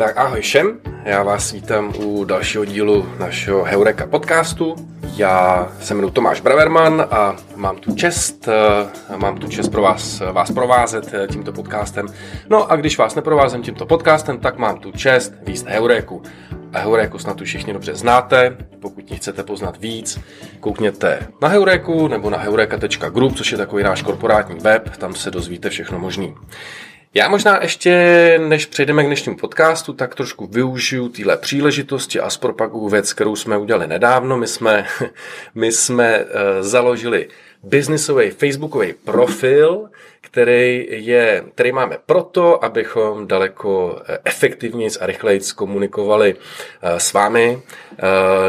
Tak ahoj všem, já vás vítám u dalšího dílu našeho Heureka podcastu. Já se jmenuji Tomáš Braverman a mám tu čest, eh, mám tu čest pro vás, vás provázet eh, tímto podcastem. No a když vás neprovázím tímto podcastem, tak mám tu čest víc Heureku. A Heureku snad už všichni dobře znáte, pokud ji chcete poznat víc, koukněte na Heureku nebo na heureka.group, což je takový náš korporátní web, tam se dozvíte všechno možný. Já možná ještě, než přejdeme k dnešnímu podcastu, tak trošku využiju téhle příležitosti a zpropaguju věc, kterou jsme udělali nedávno. My jsme, my jsme uh, založili biznisový facebookový profil, který, je, který máme proto, abychom daleko eh, efektivněji a rychleji komunikovali eh, s vámi, eh,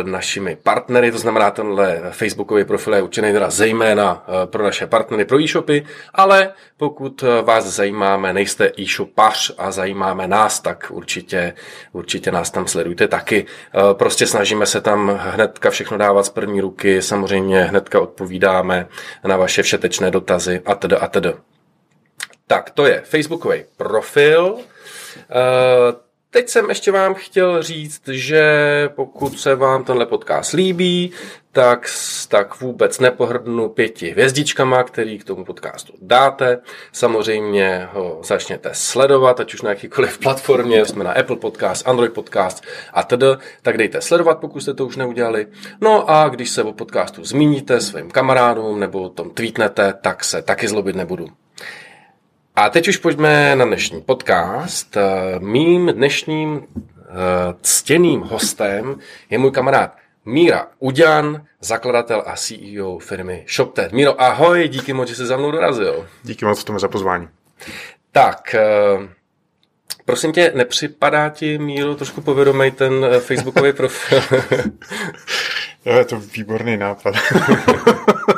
našimi partnery, to znamená tenhle facebookový profil je určený teda zejména pro naše partnery pro e-shopy, ale pokud vás zajímáme, nejste e-shopař a zajímáme nás, tak určitě, určitě nás tam sledujte taky. Prostě snažíme se tam hnedka všechno dávat z první ruky, samozřejmě hnedka odpovídáme na vaše všetečné dotazy a tedy a tedy. Tak to je Facebookový profil. Eh, teď jsem ještě vám chtěl říct, že pokud se vám tenhle podcast líbí, tak, tak vůbec nepohrdnu pěti hvězdičkama, který k tomu podcastu dáte. Samozřejmě ho začněte sledovat, ať už na jakýkoliv platformě, jsme na Apple Podcast, Android Podcast a tedy, tak dejte sledovat, pokud jste to už neudělali. No a když se o podcastu zmíníte svým kamarádům nebo o tom tweetnete, tak se taky zlobit nebudu. A teď už pojďme na dnešní podcast. Mým dnešním eh, ctěným hostem je můj kamarád Míra Uďan, zakladatel a CEO firmy ShopTed. Míro, ahoj, díky moc, že jsi za mnou dorazil. Díky moc tomu za pozvání. Tak, eh, prosím tě, nepřipadá ti, Míro, trošku povědomej ten eh, facebookový profil? je to výborný nápad.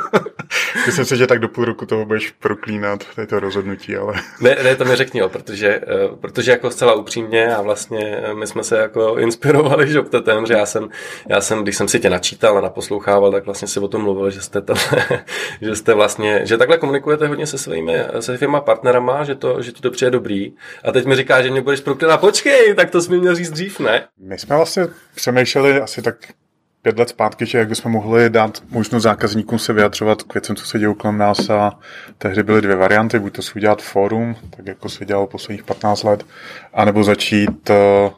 Myslím si, že tak do půl roku toho budeš proklínat, to je to rozhodnutí, ale... Ne, ne to mi řekni, jo, protože, eh, protože jako zcela upřímně a vlastně eh, my jsme se jako inspirovali žoptetem, že já jsem, já jsem, když jsem si tě načítal a naposlouchával, tak vlastně si o tom mluvil, že jste, tam, že jste vlastně, že takhle komunikujete hodně se svými, se svýma partnerama, že to, že ti to přijde dobrý. A teď mi říká, že mě budeš proklínat, počkej, tak to jsi mi měl říct dřív, ne? My jsme vlastně přemýšleli asi tak pět let zpátky, že jak bychom mohli dát možnost zákazníkům se vyjadřovat k věcem, co se děje kolem nás a tehdy byly dvě varianty, buď to si udělat fórum, tak jako se dělalo posledních 15 let, anebo začít, eh,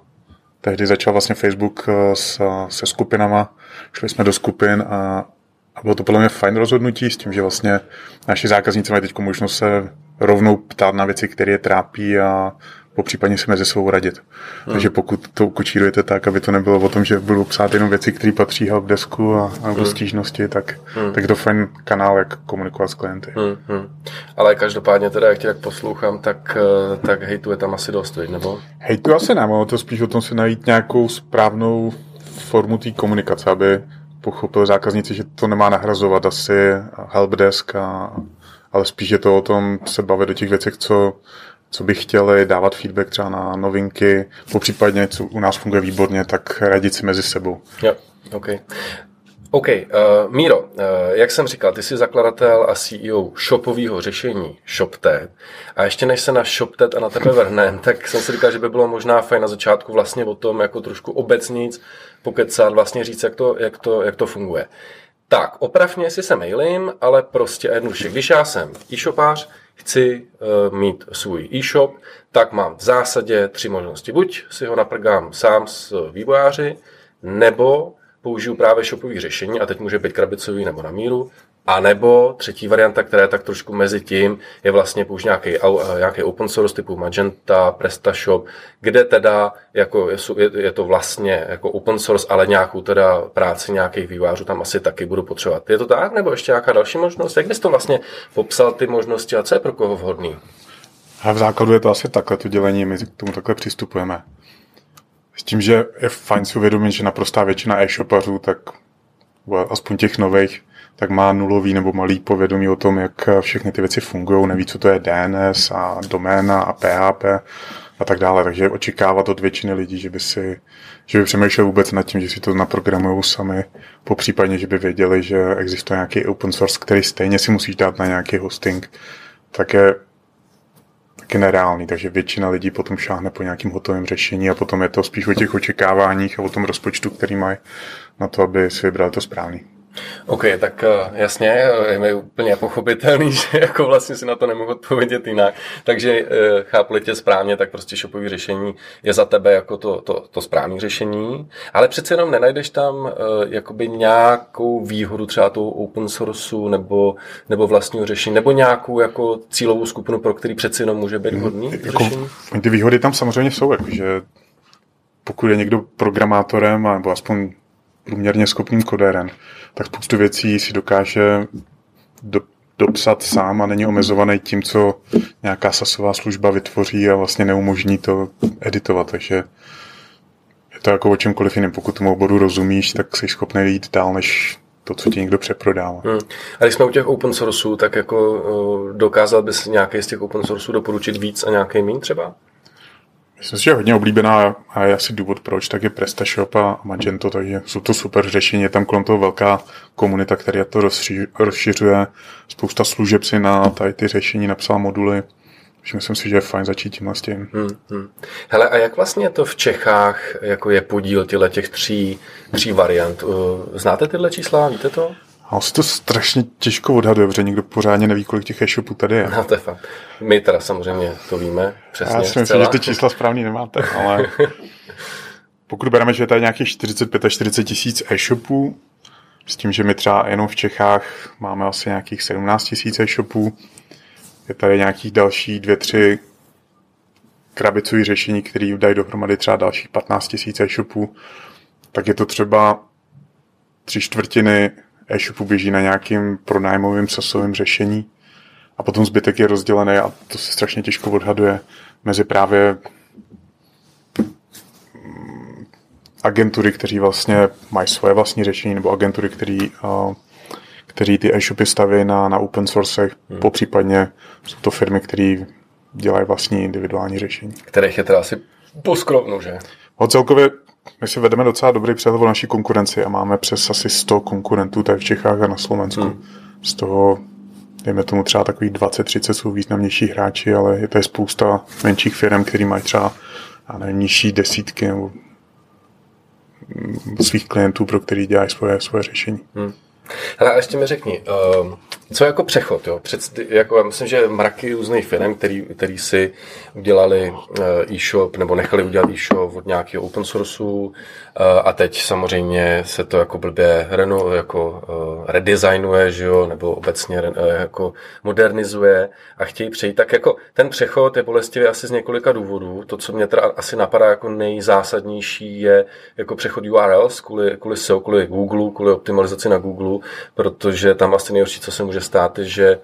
tehdy začal vlastně Facebook eh, s, se skupinama, šli jsme do skupin a, a bylo to podle mě fajn rozhodnutí s tím, že vlastně naši zákazníci mají teď možnost se rovnou ptát na věci, které je trápí a popřípadně si mezi sebou radit. Hmm. Takže pokud to kočírujete tak, aby to nebylo o tom, že budu psát jenom věci, které patří helpdesku a, a hmm. stížnosti, tak, hmm. tak je to fajn kanál, jak komunikovat s klienty. Hmm. Hmm. Ale každopádně teda, jak tě tak poslouchám, tak, eh, tak hejtu je tam asi dost, nebo? Hejtu asi ne, ale to spíš o tom si najít nějakou správnou formu té komunikace, aby pochopil zákazníci, že to nemá nahrazovat asi helpdesk, a, ale spíš je to o tom se bavit o těch věcech, co co by chtěli, dávat feedback třeba na novinky, popřípadně, co u nás funguje výborně, tak radit si mezi sebou. Jo, OK. OK, uh, Míro, uh, jak jsem říkal, ty jsi zakladatel a CEO shopového řešení ShopTet a ještě než se na ShopTet a na tebe vrhne, tak jsem si říkal, že by bylo možná fajn na začátku vlastně o tom jako trošku obecnic pokecat, vlastně říct, jak to, jak to, jak to funguje. Tak, opravně, jestli se mailím, ale prostě jednoduše. Když já jsem e-shopář, chci uh, mít svůj e-shop, tak mám v zásadě tři možnosti. Buď si ho naprgám sám s vývojáři, nebo použiju právě shopové řešení, a teď může být krabicový nebo na míru, a nebo třetí varianta, která je tak trošku mezi tím, je vlastně použ nějaký, nějaký open source typu Magenta, PrestaShop, kde teda jako je, je, to vlastně jako open source, ale nějakou teda práci nějakých vývářů tam asi taky budu potřebovat. Je to tak? Nebo ještě nějaká další možnost? Jak bys to vlastně popsal ty možnosti a co je pro koho vhodný? A v základu je to asi takhle to dělení, my k tomu takhle přistupujeme. S tím, že je fajn si uvědomit, že naprostá většina e-shopařů, tak aspoň těch nových, tak má nulový nebo malý povědomí o tom, jak všechny ty věci fungují, neví, co to je DNS a doména a PHP a tak dále. Takže očekávat od většiny lidí, že by si že by přemýšleli vůbec nad tím, že si to naprogramují sami, po případě, že by věděli, že existuje nějaký open source, který stejně si musíš dát na nějaký hosting, tak je taky nereálný, takže většina lidí potom šáhne po nějakým hotovém řešení a potom je to spíš o těch očekáváních a o tom rozpočtu, který mají na to, aby si vybrali to správný. OK, tak eh, jasně, eh, je mi úplně pochopitelný, že jako vlastně si na to nemohu odpovědět jinak. Takže eh, chápu tě správně, tak prostě shopové řešení je za tebe jako to, to, to správné řešení, ale přece jenom nenajdeš tam jakoby nějakou výhodu třeba toho open sourceu nebo, nebo vlastního řešení, nebo nějakou jako cílovou skupinu, pro který přece jenom může být hodný jako, řešení? Ty výhody tam samozřejmě jsou, jako, že pokud je někdo programátorem, nebo aspoň průměrně schopným kodérem, tak spoustu věcí si dokáže do, dopsat sám a není omezovaný tím, co nějaká sasová služba vytvoří a vlastně neumožní to editovat. Takže je to jako o čemkoliv jiném. Pokud tomu oboru rozumíš, tak jsi schopný jít dál, než to, co ti někdo přeprodává. Hmm. A když jsme u těch open sourceů, tak jako uh, dokázal bys nějaký z těch open sourceů doporučit víc a nějaký méně třeba? Myslím si, že je hodně oblíbená a je asi důvod proč, tak je PrestaShop a Magento, takže jsou to super řešení. Je tam kolem toho velká komunita, která to rozšiřuje. Spousta služeb si na tady ty řešení napsala moduly. Takže myslím si, že je fajn začít tímhle s tím. Hmm, hmm. Hele, a jak vlastně to v Čechách jako je podíl těle těch tří, tří variant? Znáte tyhle čísla, víte to? A se to strašně těžko odhaduje, protože nikdo pořádně neví, kolik těch e-shopů tady je. No, to je fakt. My teda samozřejmě to víme přesně. Já si myslím, že ty čísla správný nemáte, ale pokud bereme, že je tady nějakých 45 až 40 tisíc e-shopů, s tím, že my třeba jenom v Čechách máme asi nějakých 17 tisíc e-shopů, je tady nějakých další dvě, tři krabicový řešení, které dají dohromady třeba dalších 15 tisíc e-shopů, tak je to třeba tři čtvrtiny e-shopu běží na nějakým pronájmovým sasovém řešení a potom zbytek je rozdělený a to se strašně těžko odhaduje mezi právě mm, agentury, kteří vlastně mají svoje vlastní řešení, nebo agentury, který, který ty e-shopy staví na, na open source, hmm. popřípadně jsou to firmy, které dělají vlastní individuální řešení. Kterých je teda asi poskrovnu, že? O celkově my si vedeme docela dobrý přehled o naší konkurenci a máme přes asi 100 konkurentů tak v Čechách a na Slovensku. Hmm. Z toho, dejme tomu třeba takových 20-30 jsou významnější hráči, ale je tady spousta menších firm, které mají třeba já nevím, nižší desítky nebo svých klientů, pro který dělají svoje, svoje řešení. Hmm. Hele, a ještě mi řekni, uh, co jako přechod? Jo? Před, jako, já myslím, že mraky různých firm, který, který si udělali uh, e-shop nebo nechali udělat e-shop od nějakého open sourceu, a teď samozřejmě se to jako blbě reno, jako uh, redesignuje, že jo, nebo obecně jako modernizuje a chtějí přejít. Tak jako ten přechod je bolestivý asi z několika důvodů. To, co mě teda asi napadá jako nejzásadnější, je jako přechod URLs kvůli, kvůli SEO, kvůli Google, kvůli optimalizaci na Google, protože tam asi nejhorší, co se může stát, je, že,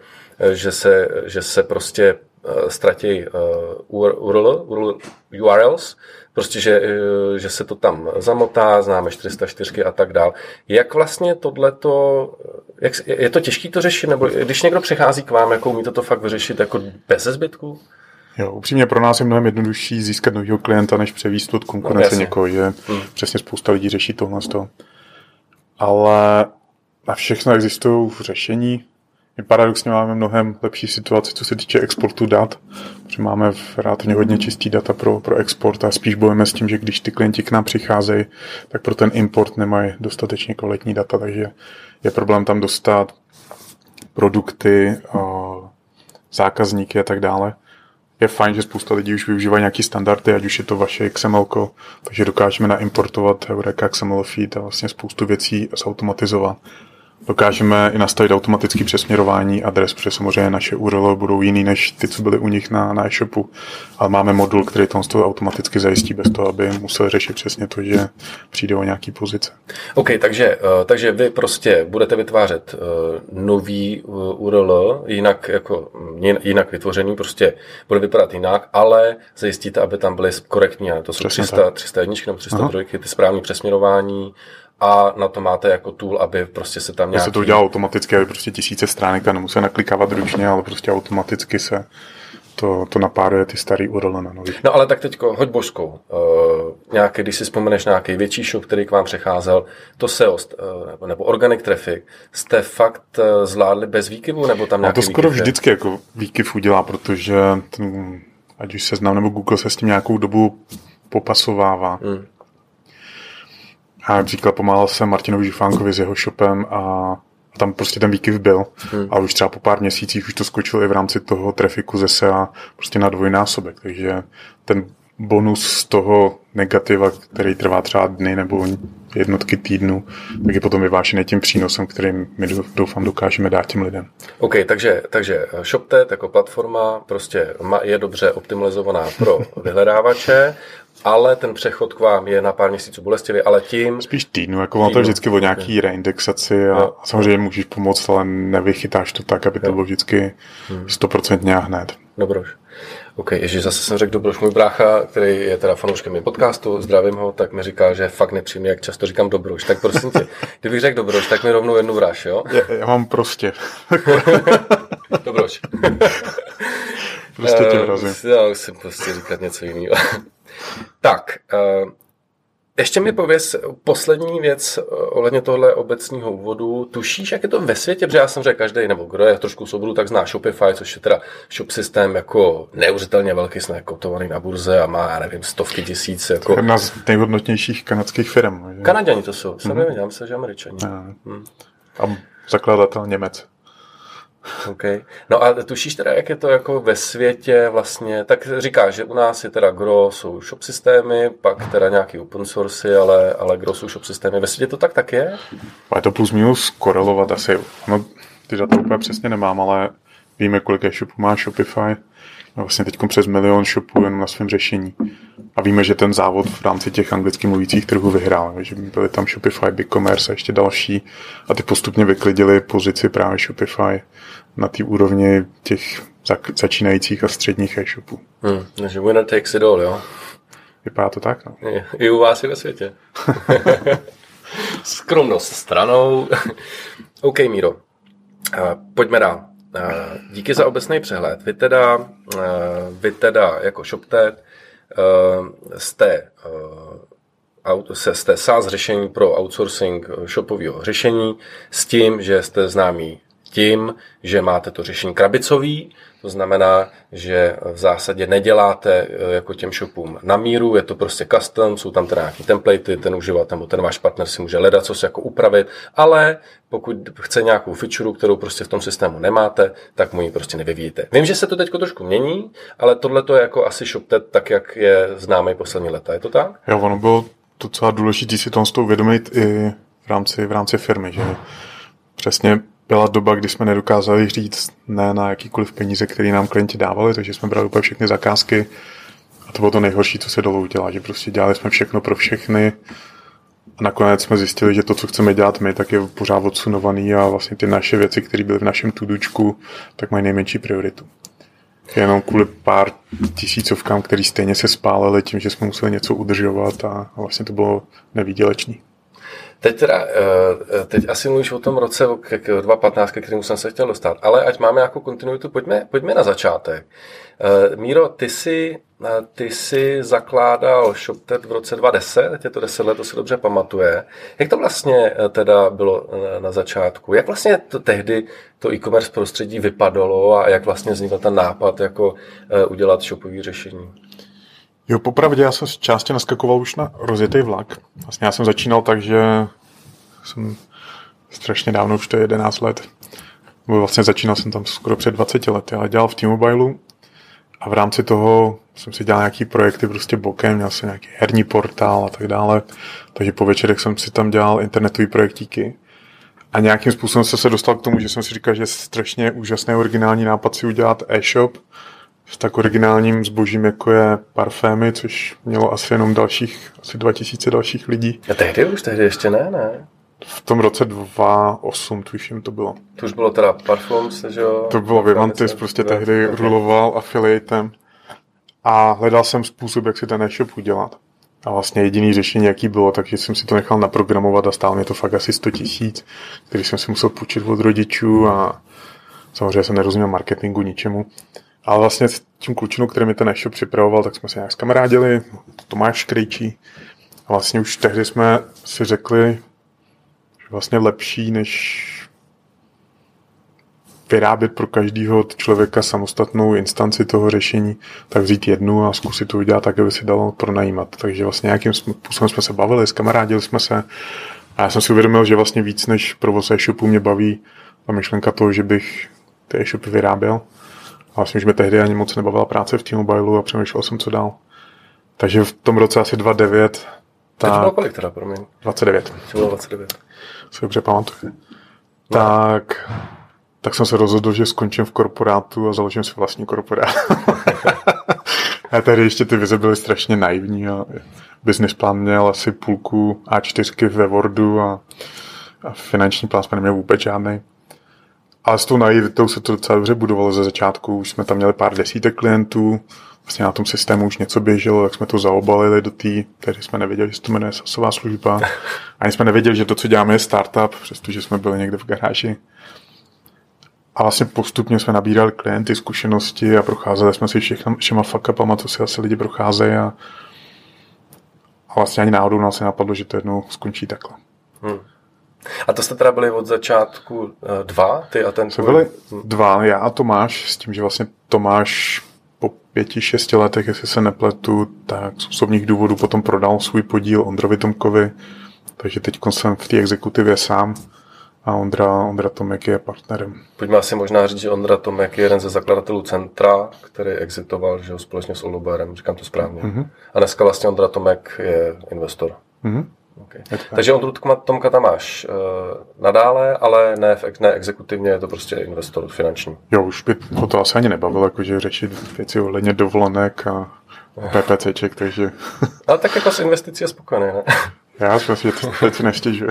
že, se, že se prostě uh, ztratí uh, URL, URL, URLs, prostě, že, eh, že se to tam zamotá, známe 404 a tak dál. Jak vlastně tohleto, jak, je to těžké to řešit, nebo když někdo přichází k vám, jako umíte to fakt vyřešit jako bez zbytku? Jo, upřímně pro nás je mnohem jednodušší získat nového klienta, než převíst od konkurence no, někoho, že hmm. přesně spousta lidí řeší tohle. Ale na všechno existují řešení. My paradoxně máme mnohem lepší situaci, co se týče exportu dat, protože máme v relativně hodně čistý data pro, pro export a spíš bojíme s tím, že když ty klienti k nám přicházejí, tak pro ten import nemají dostatečně kvalitní data, takže je problém tam dostat produkty, zákazníky a tak dále. Je fajn, že spousta lidí už využívá nějaký standardy, ať už je to vaše XML, takže dokážeme naimportovat Eureka XML feed a vlastně spoustu věcí zautomatizovat. Dokážeme i nastavit automatické přesměrování adres, protože samozřejmě naše URL budou jiný než ty, co byly u nich na, na e-shopu, ale máme modul, který to automaticky zajistí bez toho, aby musel řešit přesně to, že přijde o nějaký pozice. OK, takže, eh, takže vy prostě budete vytvářet eh, nový eh, URL, jinak, jako, jinak vytvořený, prostě bude vypadat jinak, ale zajistíte, aby tam byly korektní, to jsou 300, 301 nebo 303, ty správné přesměrování, a na to máte jako tool, aby prostě se tam nějaký... se to udělá automaticky, aby prostě tisíce stránek a nemusí naklikávat ručně, ale prostě automaticky se to, to napáruje ty starý URL na nový. No ale tak teďko, hoď božskou. Uh, nějaký, když si vzpomeneš nějaký větší shop, který k vám přecházel, to SEO uh, nebo, nebo organic traffic, jste fakt uh, zvládli bez výkyvu, nebo tam nějaký no to skoro výkyv, vždycky jako výkyv udělá, protože ten ať už seznam nebo Google se s tím nějakou dobu popasovává. Hmm. A jak říkal, pomáhal jsem Martinovi Žufánkovi s jeho shopem a, a tam prostě ten výkyv byl. Hmm. A už třeba po pár měsících už to skočilo i v rámci toho trafiku ze SEA prostě na dvojnásobek. Takže ten bonus z toho negativa, který trvá třeba dny nebo jednotky týdnů, tak je potom vyvážený tím přínosem, který my doufám dokážeme dát těm lidem. OK, takže, takže ShopTet jako platforma prostě je dobře optimalizovaná pro vyhledávače, ale ten přechod k vám je na pár měsíců bolestivý, ale tím... Spíš týdnu, jako týdnu. to je vždycky o nějaký reindexaci a no. samozřejmě můžeš pomoct, ale nevychytáš to tak, aby to bylo vždycky hmm. stoprocentně hmm. hned. Dobroš. OK, ještě zase jsem řekl Dobroš, můj brácha, který je teda fanouškem mým podcastu, zdravím ho, tak mi říká, že fakt nepříjemný, jak často říkám Dobroš. Tak prosím tě, kdybych řekl Dobroš, tak mi rovnou jednu vráš, jo? Já, já mám prostě. Dobroš. prostě tě vrazím. Já musím prostě říkat něco jiného. Tak, uh, ještě mi pověz poslední věc eh, ohledně tohle obecního úvodu. Tušíš, jak je to ve světě? Protože já jsem řekl, každý, nebo kdo je trošku souboru, tak zná Shopify, což je teda shop systém jako neuvěřitelně velký, jsme kotovaný na burze a má, já nevím, stovky tisíc. Jako... Jedna z nejhodnotnějších kanadských firm. Že? Kanaděni to jsou, jsem mm-hmm. nevěděl, myslím, že američani. Hmm. A zakladatel Němec. Okay. No a tušíš teda, jak je to jako ve světě vlastně, tak říkáš, že u nás je teda gro jsou shop systémy, pak teda nějaký open source, ale, ale gro jsou shop systémy. Ve světě to tak tak je? A je to plus minus korelovat asi. No, ty data úplně přesně nemám, ale víme, kolik je shopů má Shopify vlastně teď přes milion shopů jenom na svém řešení. A víme, že ten závod v rámci těch anglicky mluvících trhů vyhrál, že byly tam Shopify, BigCommerce a ještě další a ty postupně vyklidili pozici právě Shopify na té úrovni těch začínajících a středních e-shopů. Hmm, takže winner takes it all, jo? Vypadá to tak, no. I u vás i ve světě. Skromnost stranou. OK, Míro. Pojďme dál. Eh, díky za obecný přehled. Vy teda, eh, vy teda jako ShopTet eh, jste se jste SaaS řešení pro outsourcing shopového řešení s tím, že jste známí tím, že máte to řešení krabicový, to znamená, že v zásadě neděláte eh, jako těm shopům na míru, je to prostě custom, jsou tam teda nějaký templatey, ten uživatel nebo ten váš partner si může hledat, co si jako upravit, ale pokud chce nějakou feature, kterou prostě v tom systému nemáte, tak mu ji prostě nevyvíjíte. Vím, že se to teď trošku mění, ale tohle to je jako asi ShopTet, tak jak je známý poslední leta. Je to tak? Jo, ono bylo docela důležité si to uvědomit i v rámci, v rámci firmy, že přesně byla doba, kdy jsme nedokázali říct ne na jakýkoliv peníze, které nám klienti dávali, takže jsme brali úplně všechny zakázky a to bylo to nejhorší, co se dalo udělat, že prostě dělali jsme všechno pro všechny a nakonec jsme zjistili, že to, co chceme dělat my, tak je pořád odsunovaný a vlastně ty naše věci, které byly v našem tudučku, tak mají nejmenší prioritu. Jenom kvůli pár tisícovkám, který stejně se spálili tím, že jsme museli něco udržovat a vlastně to bylo nevýdělečný. Teď teda, eh, teď asi mluvíš o tom roce 2015, ke kterému jsem se chtěl dostat, ale ať máme nějakou kontinuitu, pojďme, pojďme na začátek. Eh, Míro, ty jsi, eh, ty jsi zakládal ShopTet v roce 2010, teď je to 10 let, to se dobře pamatuje. Jak to vlastně teda bylo na začátku? Jak vlastně to tehdy to e-commerce prostředí vypadalo a jak vlastně vznikl ten nápad jako udělat shopové řešení? Jo, popravdě já jsem z části naskakoval už na rozjetý vlak. Vlastně já jsem začínal tak, že jsem strašně dávno, už to je 11 let, vlastně začínal jsem tam skoro před 20 lety, ale dělal v T-Mobile a v rámci toho jsem si dělal nějaký projekty prostě bokem, měl jsem nějaký herní portál a tak dále, takže po večerech jsem si tam dělal internetový projektíky. A nějakým způsobem jsem se dostal k tomu, že jsem si říkal, že je strašně úžasný originální nápad si udělat e-shop, s tak originálním zbožím, jako je parfémy, což mělo asi jenom dalších, asi 2000 dalších lidí. A tehdy už, tehdy ještě ne, ne? V tom roce 2008, tuším, to bylo. To už bylo teda Parfums, že jo? To bylo Vivantis, prostě tehdy okay. ruloval affiliatem a hledal jsem způsob, jak si ten e-shop udělat. A vlastně jediný řešení, jaký bylo, takže jsem si to nechal naprogramovat a stálo mě to fakt asi 100 tisíc, který jsem si musel půjčit od rodičů a samozřejmě jsem nerozuměl marketingu ničemu. Ale vlastně s tím klučinou, který mi ten e-shop připravoval, tak jsme se nějak skamarádili, Tomáš Krejčí. A vlastně už tehdy jsme si řekli, že vlastně lepší, než vyrábět pro každého člověka samostatnou instanci toho řešení, tak vzít jednu a zkusit to udělat tak, aby si dalo pronajímat. Takže vlastně nějakým způsobem jsme se bavili, kamarádili jsme se a já jsem si uvědomil, že vlastně víc než provoz e-shopu mě baví ta myšlenka toho, že bych ty e-shopy vyráběl. A vlastně už mi tehdy ani moc nebavila práce v T-Mobilu a přemýšlel jsem, co dál. Takže v tom roce asi 2009 tak, to bylo kolik teda, promiň? 29. To bylo 29. Si dobře pamatuju. No. Tak, tak jsem se rozhodl, že skončím v korporátu a založím si vlastní korporát. a tehdy ještě ty vize byly strašně naivní a business plán měl asi půlku A4 ve Wordu a, a finanční plán jsme neměli vůbec žádný. Ale s tou naivitou se to docela dobře budovalo ze začátku. Už jsme tam měli pár desítek klientů, vlastně na tom systému už něco běželo, tak jsme to zaobalili do té, tedy jsme nevěděli, že se to jmenuje sasová služba. Ani jsme nevěděli, že to, co děláme, je startup, přestože jsme byli někde v garáži. A vlastně postupně jsme nabírali klienty, zkušenosti a procházeli jsme si všechno, všema fuck upama, co si asi lidi procházejí a, a vlastně ani náhodou nás se napadlo, že to jednou skončí takhle. Hmm. A to jste teda byli od začátku eh, dva, ty a ten Jsme byli dva, já a Tomáš, s tím, že vlastně Tomáš po pěti, šesti letech, jestli se nepletu, tak z osobních důvodů potom prodal svůj podíl Ondrovi Tomkovi, takže teď jsem v té exekutivě sám a Ondra, Ondra Tomek je partnerem. Pojďme asi možná říct, že Ondra Tomek je jeden ze zakladatelů Centra, který exitoval že společně s Oluberem, říkám to správně. Mm-hmm. A dneska vlastně Ondra Tomek je investor. Mm-hmm. Okay. Takže Ondru Tomka tam máš uh, nadále, ale ne, ne exekutivně, je to prostě investor finanční. Jo, už by to, to asi ani nebavilo, jakože řešit věci ohledně dovolenek a PPCček, takže... ale tak jako s investicí je spokojený, ne? Já si myslím, že to teď neštěžuje.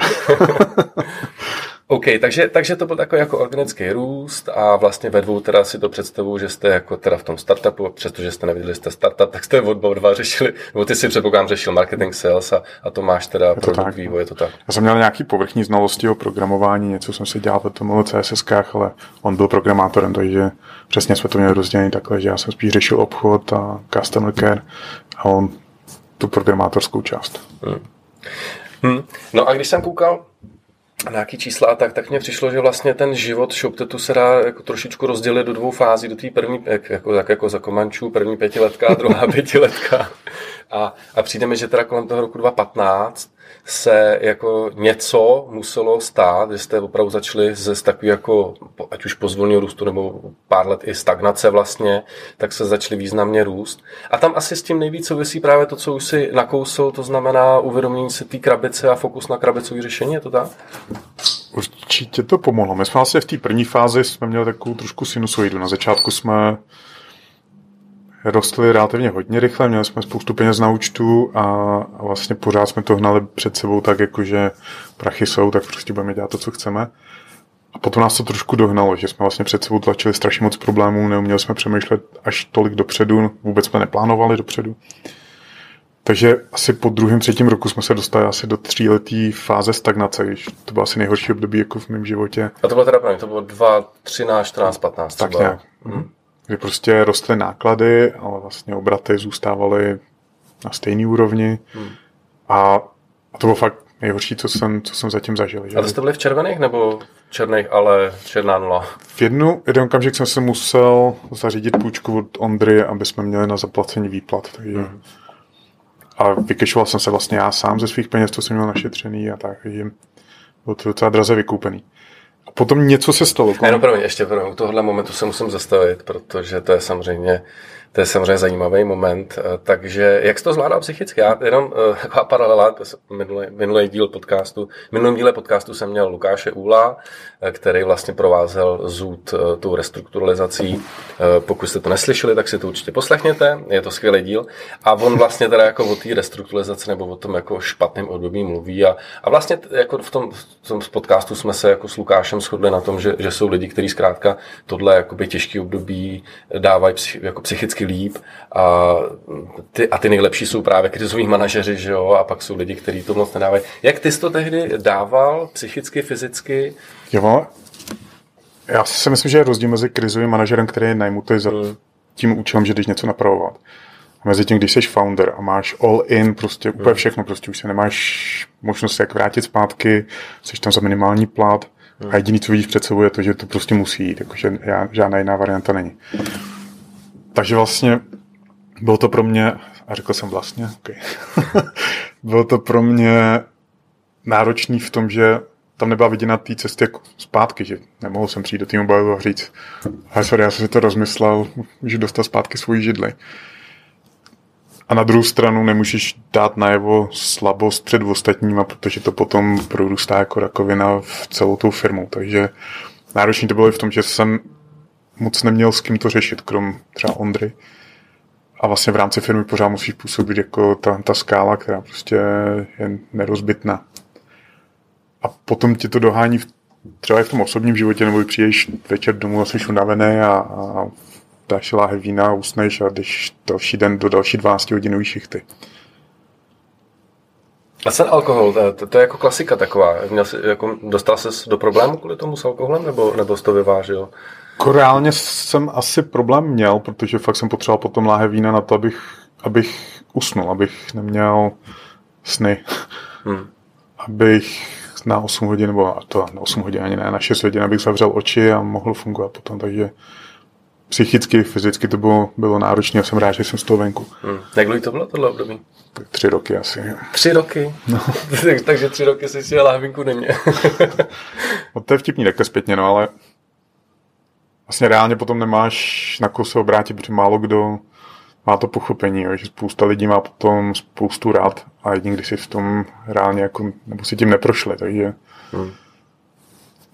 OK, takže, takže to byl takový jako organický růst a vlastně ve dvou teda si to představu, že jste jako teda v tom startupu, přestože jste neviděli, jste startup, tak jste od dva řešili, nebo ty si předpokládám řešil marketing sales a, a to máš teda to produkt tak. vývoj, je to tak. Já jsem měl nějaký povrchní znalosti o programování, něco jsem si dělal v tom CSS, ale on byl programátorem, takže přesně jsme to měli rozdělený takhle, že já jsem spíš řešil obchod a customer care a on tu programátorskou část. Hmm. Hmm. No a když jsem koukal nějaký čísla a tak, tak mně přišlo, že vlastně ten život ShopTetu se dá jako trošičku rozdělit do dvou fází, do té první, jak, jako, jak jako za Komančů, první pětiletka a druhá pětiletka. A, a přijde mi, že teda kolem toho roku 2015 se jako něco muselo stát, že jste opravdu začali ze z takový jako, ať už pozvolného růstu nebo pár let i stagnace vlastně, tak se začaly významně růst. A tam asi s tím nejvíc souvisí právě to, co už si nakousl, to znamená uvědomění si té krabice a fokus na krabicové řešení, je to tak? Určitě to pomohlo. My jsme vlastně v té první fázi jsme měli takovou trošku sinusoidu. Na začátku jsme rostly relativně hodně rychle, měli jsme spoustu peněz na účtu a, a vlastně pořád jsme to hnali před sebou tak, jako že prachy jsou, tak prostě budeme dělat to, co chceme. A potom nás to trošku dohnalo, že jsme vlastně před sebou tlačili strašně moc problémů, neuměli jsme přemýšlet až tolik dopředu, vůbec jsme neplánovali dopředu. Takže asi po druhém, třetím roku jsme se dostali asi do tříletý fáze stagnace, když to bylo asi nejhorší období jako v mém životě. A to bylo teda pravděpodobně, to bylo 2, 13, 14, 15 Tak nějak. Hmm kdy prostě rostly náklady, ale vlastně obraty zůstávaly na stejné úrovni. Hmm. A, a to bylo fakt nejhorší, co jsem, co jsem zatím zažil. Že? A to jste byli v červených nebo černých, ale černá nula? V jednu, jeden okamžik jsem se musel zařídit půjčku od Ondry, aby jsme měli na zaplacení výplat. Takže... Hmm. A vykešoval jsem se vlastně já sám ze svých peněz, co jsem měl našetřený a tak. Takže bylo to docela draze vykoupený. A potom něco se stalo. Jenom pro mě, ještě pro tohohle momentu se musím zastavit, protože to je samozřejmě to je samozřejmě zajímavý moment. Eh, takže jak jsi to zvládal psychicky? Já jenom uh, taková paralela, minulý, minulý díl podcastu, minulý díle podcastu jsem měl Lukáše Úla, eh, který vlastně provázel zůd tou restrukturalizací. Pokud jste to neslyšeli, tak si to určitě poslechněte, je to skvělý díl. A on vlastně teda jako o té restrukturalizaci nebo o tom jako špatném období mluví. A, a vlastně jako v tom, v tom podcastu jsme se jako s Lukášem shodli na tom, že, že jsou lidi, kteří zkrátka tohle těžké období dávají psy, jako psychicky vždycky líp a ty, a ty nejlepší jsou právě krizoví manažeři, že jo, a pak jsou lidi, kteří to moc nedávají. Jak ty jsi to tehdy dával psychicky, fyzicky? Jo, já si myslím, že je rozdíl mezi krizovým manažerem, který je najmutý za hmm. tím účelem, že jdeš něco napravovat. A mezi tím, když jsi founder a máš all in, prostě úplně hmm. všechno, prostě už se nemáš možnost jak vrátit zpátky, jsi tam za minimální plat, A jediný, co vidíš před sebou, je to, že to prostě musí jít, jakože žádná jiná varianta není. Takže vlastně bylo to pro mě, a řekl jsem vlastně, okay. bylo to pro mě náročný v tom, že tam nebyla viděna té cesty jako zpátky, že nemohl jsem přijít do týmu a říct, hej, sorry, já jsem si to rozmyslel, můžu dostat zpátky svůj židli. A na druhou stranu nemůžeš dát najevo slabost před ostatníma, protože to potom prorůstá jako rakovina v celou tou firmou. Takže náročný to bylo i v tom, že jsem moc neměl s kým to řešit, krom třeba Ondry. A vlastně v rámci firmy pořád musíš působit jako ta, ta skála, která prostě je nerozbitná. A potom ti to dohání v, třeba i v tom osobním životě, nebo přijdeš večer domů a jsi unavený a, a dáš láhev vína usneš a jdeš další den do další 12 hodinový šichty. A ten alkohol, to, to, to, je jako klasika taková. Měl jsi, jako, dostal jsi do problému kvůli tomu s alkoholem, nebo, nebo jsi to vyvážil? Jako reálně jsem asi problém měl, protože fakt jsem potřeboval potom láhev vína na to, abych, abych usnul, abych neměl sny. Hmm. Abych na 8 hodin, nebo to na 8 hodin ani ne, na 6 hodin, abych zavřel oči a mohl fungovat potom, takže psychicky, fyzicky to bylo, bylo náročné a jsem rád, že jsem z toho venku. Hmm. Jak dlouho to bylo tohle období? Tak tři roky asi. Tři roky? No. takže tři roky jsi si lahvinku neměl. no to je vtipný takhle zpětně, no ale vlastně reálně potom nemáš na koho se obrátit, protože málo kdo má to pochopení, jo, že spousta lidí má potom spoustu rád a jediný, když si v tom reálně jako, nebo si tím neprošli, takže hmm.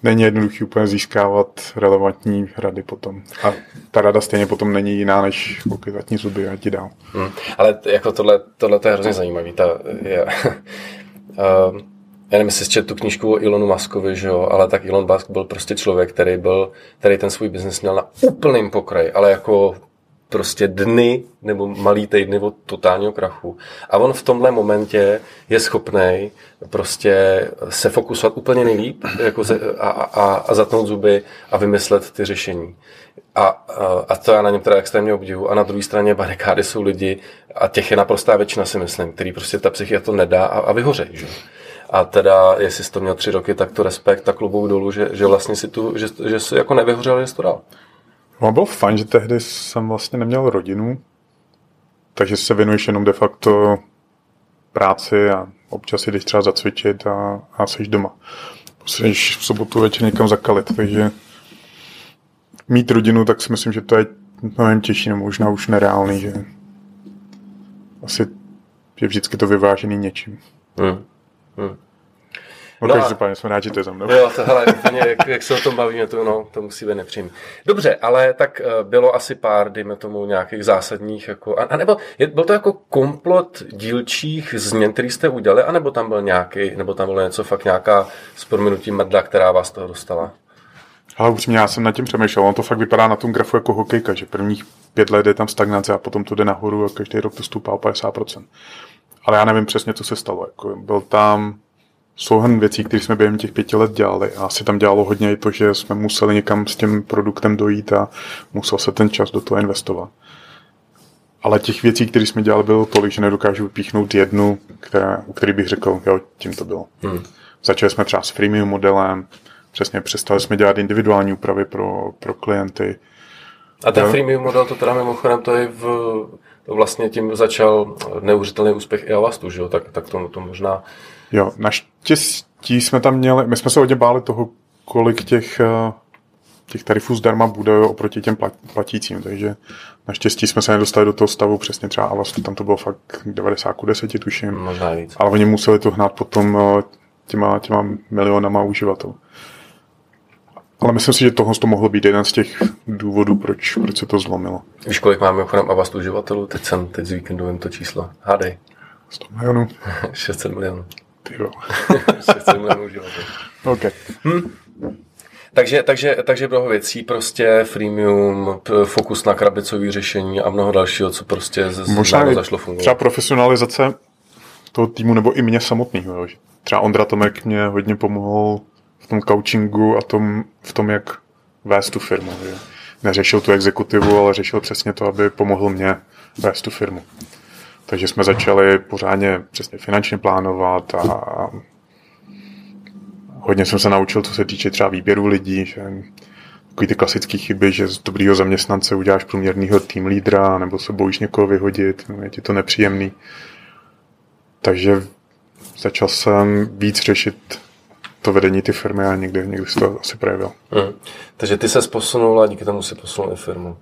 není jednoduchý úplně získávat relevantní rady potom. A ta rada stejně potom není jiná, než koukej zatní zuby a ti dál. Hmm. Ale jako tohle, tohle to je hrozně zajímavý. Ta, je, uh, já nevím, jestli tu knížku o Elonu Muskovi, že jo, ale tak Elon Musk byl prostě člověk, který byl, který ten svůj biznes měl na úplným pokraji, ale jako prostě dny nebo malý týdny od totálního krachu. A on v tomhle momentě je schopný prostě se fokusovat úplně nejlíp jako ze, a, a, a zatnout zuby a vymyslet ty řešení. A, a to já na něm teda extrémně obdivu. A na druhé straně barikády jsou lidi, a těch je naprostá většina, si myslím, který prostě ta psychia to nedá a, a vyhořej. Že? A teda, jestli jsi to měl tři roky, tak to respekt, tak klobouk dolů, že, že vlastně si tu, že, že jsi jako nevyhořel, že jsi to dal. No bylo fajn, že tehdy jsem vlastně neměl rodinu, takže se věnuješ jenom de facto práci a občas jdeš třeba zacvičit a, a jsi doma. Jsi v sobotu večer někam zakalit, takže mít rodinu, tak si myslím, že to je mnohem těžší, nebo možná už nereálný, že asi je vždycky to vyvážený něčím. Hmm. Hmm. No, no každopádně jsme rádi, že to je za mnou. Jo, to, hele, úplně, jak, jak, se o tom bavíme, to, no, to musí být nepříjemný. Dobře, ale tak uh, bylo asi pár, dejme tomu, nějakých zásadních, jako, a, a nebo je, byl to jako komplot dílčích změn, který jste udělali, anebo tam byl nějaký, nebo tam bylo něco fakt nějaká s prominutím medla, která vás toho dostala? Ale upřímně, já jsem nad tím přemýšlel, on to fakt vypadá na tom grafu jako hokejka, že prvních pět let je tam stagnace a potom to jde nahoru a každý rok to stoupá o 50%. Ale já nevím přesně, co se stalo. Jako byl tam souhrn věcí, které jsme během těch pěti let dělali. A asi tam dělalo hodně i to, že jsme museli někam s tím produktem dojít a musel se ten čas do toho investovat. Ale těch věcí, které jsme dělali, bylo tolik, že nedokážu vypíchnout jednu, která, u který bych řekl, jo, tím to bylo. Hmm. Začali jsme třeba s freemium modelem, přesně přestali jsme dělat individuální úpravy pro, pro klienty. A ten freemium model, to teda mimochodem, to je v, vlastně tím začal neuvěřitelný úspěch i Avastu, že jo? Tak, tak to, to možná Jo, naštěstí jsme tam měli, my jsme se hodně báli toho, kolik těch, eh, těch tarifů zdarma bude oproti těm platícím, takže naštěstí jsme se nedostali do toho stavu přesně třeba Avastu, tam to bylo fakt 90 k 10 tuším. Možná víc. Ale oni museli to hnát potom eh, těma, těma milionama uživatelů. Ale myslím si, že tohle to mohlo být jeden z těch důvodů, proč, proč se to zlomilo. Víš, kolik máme mimochodem Avast uživatelů? Teď jsem teď z víkendu vím to číslo. Hádej. 100 milionů. 600 milionů. Ty jo. okay. hm. Takže, takže, takže mnoho věcí, prostě freemium, fokus na krabicové řešení a mnoho dalšího, co prostě z, Možná zašlo fungovat. Třeba profesionalizace toho týmu nebo i mě samotného. Třeba Ondra Tomek mě hodně pomohl v tom coachingu a tom, v tom, jak vést tu firmu. Že? Neřešil tu exekutivu, ale řešil přesně to, aby pomohl mě vést tu firmu. Takže jsme začali pořádně přesně finančně plánovat a hodně jsem se naučil, co se týče třeba výběru lidí, že takový ty klasické chyby, že z dobrýho zaměstnance uděláš průměrného tým lídra, nebo se bojíš někoho vyhodit, no, je ti to nepříjemný. Takže začal jsem víc řešit to vedení ty firmy a někdy, někdy se to asi projevil. Hmm. Takže ty se posunul a díky tomu si posunul i firmu.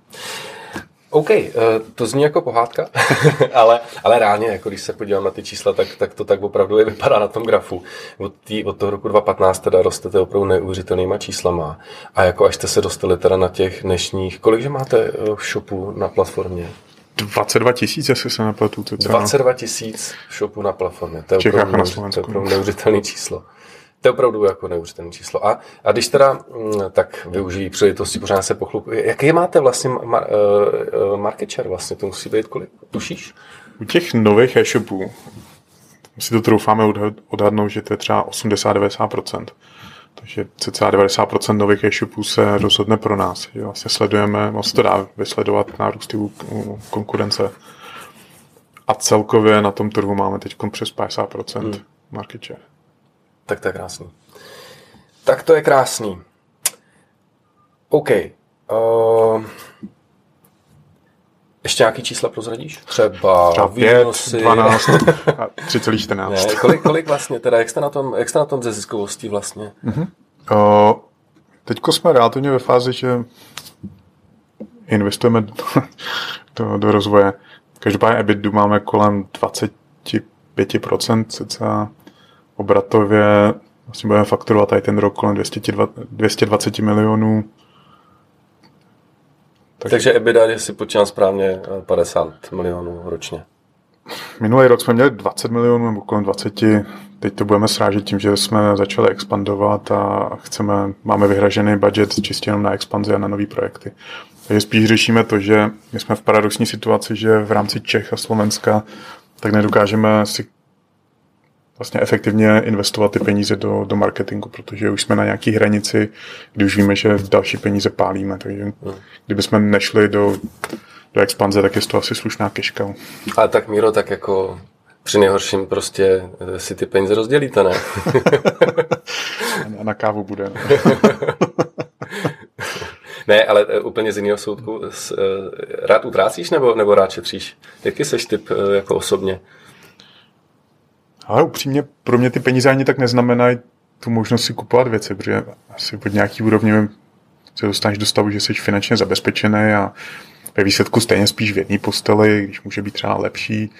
OK, eh, to zní jako pohádka, ale, ale reálně, jako když se podívám na ty čísla, tak, tak to tak opravdu je vypadá na tom grafu. Od, tý, od toho roku 2015 teda rostete opravdu neuvěřitelnýma číslama. A jako až jste se dostali teda na těch dnešních, kolikže máte eh, v shopu na platformě? 22 tisíc, jestli se nepletu. 22 tisíc v shopu na platformě. To je opravdu, to je opravdu neuvěřitelné číslo. To je opravdu jako neuvěřitelné číslo. A, a když teda, mm, tak využijí příležitosti, pořád se pochlupu. Jaký máte vlastně mar, uh, market share vlastně? To musí být kolik? Tušíš? U těch nových e-shopů si to troufáme odhadnout, že to je třeba 80-90%. Takže cca 90% nových e-shopů se rozhodne pro nás. Že vlastně sledujeme, vlastně to dá vysledovat nárůsty konkurence. A celkově na tom trhu máme teď přes 50% hmm. market share. Tak to je krásný. Tak to je krásný. OK. Uh, ještě nějaký čísla prozradíš? Třeba, Třeba 5, výnosy. 12 3,14. kolik, kolik vlastně teda, jak jste na tom, jak jste na tom ze ziskovostí vlastně? Uh-huh. Uh, teďko jsme relativně ve fázi, že investujeme do, do, do rozvoje. Každopádně EBITDA máme kolem 25% cca obratově vlastně budeme fakturovat tady ten rok kolem 220 milionů. Tak... Takže EBITDA, si počítám správně, 50 milionů ročně. Minulý rok jsme měli 20 milionů nebo kolem 20. Teď to budeme srážet tím, že jsme začali expandovat a chceme, máme vyhražený budget čistě jenom na expanzi a na nové projekty. Takže spíš řešíme to, že my jsme v paradoxní situaci, že v rámci Čech a Slovenska tak nedokážeme si vlastně efektivně investovat ty peníze do, do marketingu, protože už jsme na nějaké hranici, kdy už víme, že další peníze pálíme, takže hmm. kdybychom nešli do, do expanze, tak je to asi slušná keška. Ale tak Míro, tak jako při nejhorším prostě eh, si ty peníze rozdělíte, ne? a na kávu bude. ne, ale eh, úplně z jiného soudku. Eh, rád utrácíš nebo, nebo rád šetříš? Jaký seš typ jako osobně? Ale upřímně, pro mě ty peníze ani tak neznamenají tu možnost si kupovat věci, protože asi pod nějaký úrovni se dostaneš do stavu, že jsi finančně zabezpečený a ve výsledku stejně spíš v jedné posteli, když může být třeba lepší.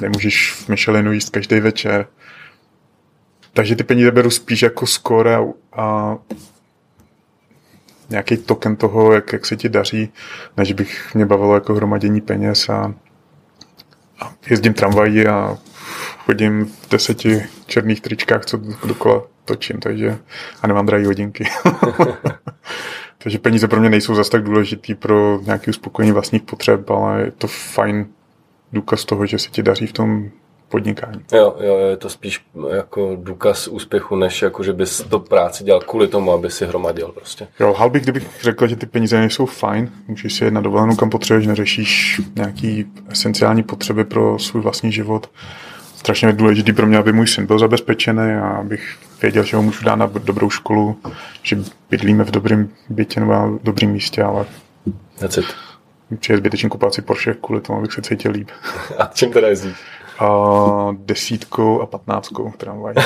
Nemůžeš v Michelinu jíst každý večer. Takže ty peníze beru spíš jako skore a, a nějaký token toho, jak, jak se ti daří, než bych mě bavilo jako hromadění peněz a, a jezdím tramvají a chodím v deseti černých tričkách, co dokola točím, takže a nemám drahé hodinky. takže peníze pro mě nejsou zase tak důležitý pro nějaké uspokojení vlastních potřeb, ale je to fajn důkaz toho, že se ti daří v tom podnikání. Jo, jo, je to spíš jako důkaz úspěchu, než jako, že bys to práci dělal kvůli tomu, aby si hromadil prostě. Jo, hal bych, kdybych řekl, že ty peníze nejsou fajn, můžeš si jet na dovolenou, kam potřebuješ, neřešíš nějaký esenciální potřeby pro svůj vlastní život, strašně důležitý pro mě, aby můj syn byl zabezpečený a abych věděl, že ho můžu dát na dobrou školu, že bydlíme v dobrém bytě nebo na dobrém místě, ale That's it. je zbytečný kupovat si Porsche kvůli tomu, abych se cítil líp. A čím teda jezdíš? A desítkou a patnáctkou tramvaj.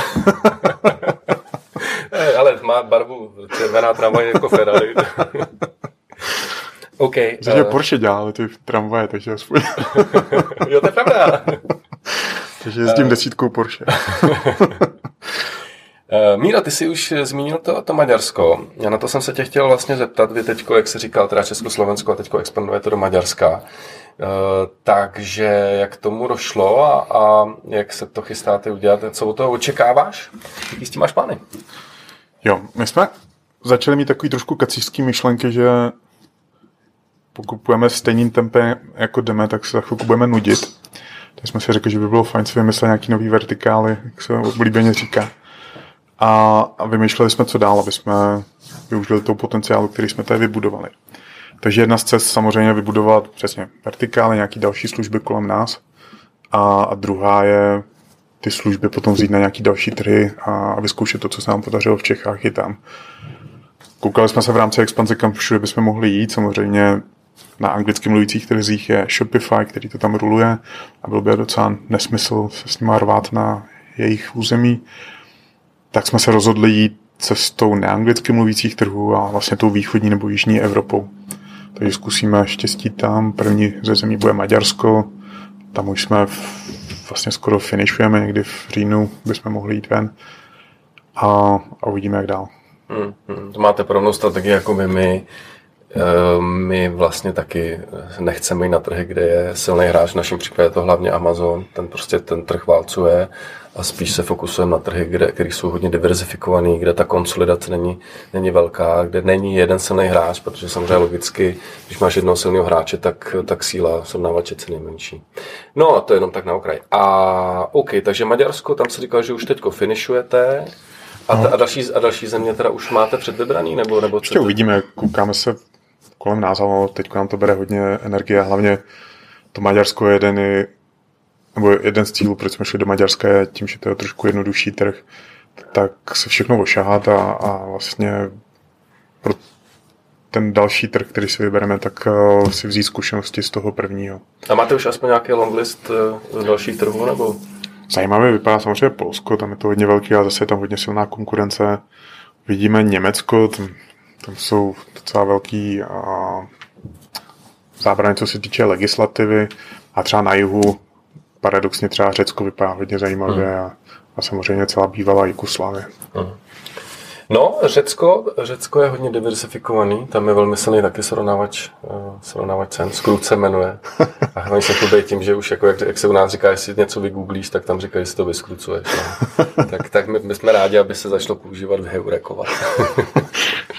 ale má barvu červená tramvaj jako Ferrari. OK. Zatím uh... Porsche dělá, ale ty tramvaje, takže aspoň. jo, to je pravda. Takže jezdím uh, desítkou Porsche. Uh, Míra, ty jsi už zmínil to, to Maďarsko. Já na to jsem se tě chtěl vlastně zeptat. Vy teď, jak se říkal, teda Československo a teď expandujete do Maďarska. Takže jak tomu došlo a, a jak se to chystáte udělat? Co od toho očekáváš? Jaký s tím máš plány? Jo, my jsme začali mít takový trošku kacířský myšlenky, že pokud půjdeme stejným tempem, jako jdeme, tak se za chvilku budeme nudit. Tak jsme si řekli, že by bylo fajn si vymyslet nějaký nový vertikály, jak se oblíbeně říká. A, a vymýšleli jsme, co dál, aby jsme využili toho potenciálu, který jsme tady vybudovali. Takže jedna z cest samozřejmě vybudovat přesně vertikály, nějaký další služby kolem nás. A, a druhá je ty služby potom vzít na nějaký další trhy a vyzkoušet to, co se nám podařilo v Čechách i tam. Koukali jsme se v rámci expanze, kam všude bychom mohli jít. Samozřejmě na anglicky mluvících trzích je Shopify, který to tam ruluje a byl by docela nesmysl se s nimi rvát na jejich území. Tak jsme se rozhodli jít cestou neanglicky mluvících trhů a vlastně tou východní nebo jižní Evropou. Takže zkusíme štěstí tam. První ze zemí bude Maďarsko. Tam už jsme vlastně skoro finišujeme, někdy v říjnu bychom mohli jít ven. A, a uvidíme, jak dál. Hmm, hmm. To máte podobnou strategii jako my. my. Eh, my vlastně taky nechceme jít na trhy, kde je silný hráč, v našem případě je to hlavně Amazon, ten prostě ten trh válcuje a spíš se fokusujeme na trhy, kde, které jsou hodně diverzifikovaný, kde ta konsolidace není, není velká, kde není jeden silný hráč, protože samozřejmě logicky, když máš jednoho silného hráče, tak, tak síla srovnávače ceny menší. No a to je jenom tak na okraj. A OK, takže Maďarsko, tam se říkal, že už teďko finišujete, a, ta, a, další, a další země teda už máte předvybraný? Nebo, nebo Ještě uvidíme, koukáme se kolem nás, ale teď nám to bere hodně energie, hlavně to Maďarsko je jeden, nebo jeden z cílů, proč jsme šli do Maďarska, je tím, že to je trošku jednodušší trh, tak se všechno ošahat a, a vlastně pro ten další trh, který si vybereme, tak uh, si vzít zkušenosti z toho prvního. A máte už aspoň nějaký longlist uh, dalších trhů, nebo? Zajímavě vypadá samozřejmě Polsko, tam je to hodně velký a zase je tam hodně silná konkurence. Vidíme Německo, tam tam jsou docela velký a, zábrany, co se týče legislativy a třeba na jihu paradoxně třeba Řecko vypadá hodně zajímavě hmm. a, a samozřejmě celá bývalá Jugoslávie. Hmm. No, Řecko, Řecko je hodně diversifikovaný, tam je velmi silný taky srovnávač, uh, srovnávač cen, se jmenuje. A hlavně se chlubí tím, že už jako, jak, jak, se u nás říká, jestli něco vygooglíš, tak tam říkají, že si to vyskrucuješ. No. tak, tak my, my, jsme rádi, aby se začalo používat v heurekovat.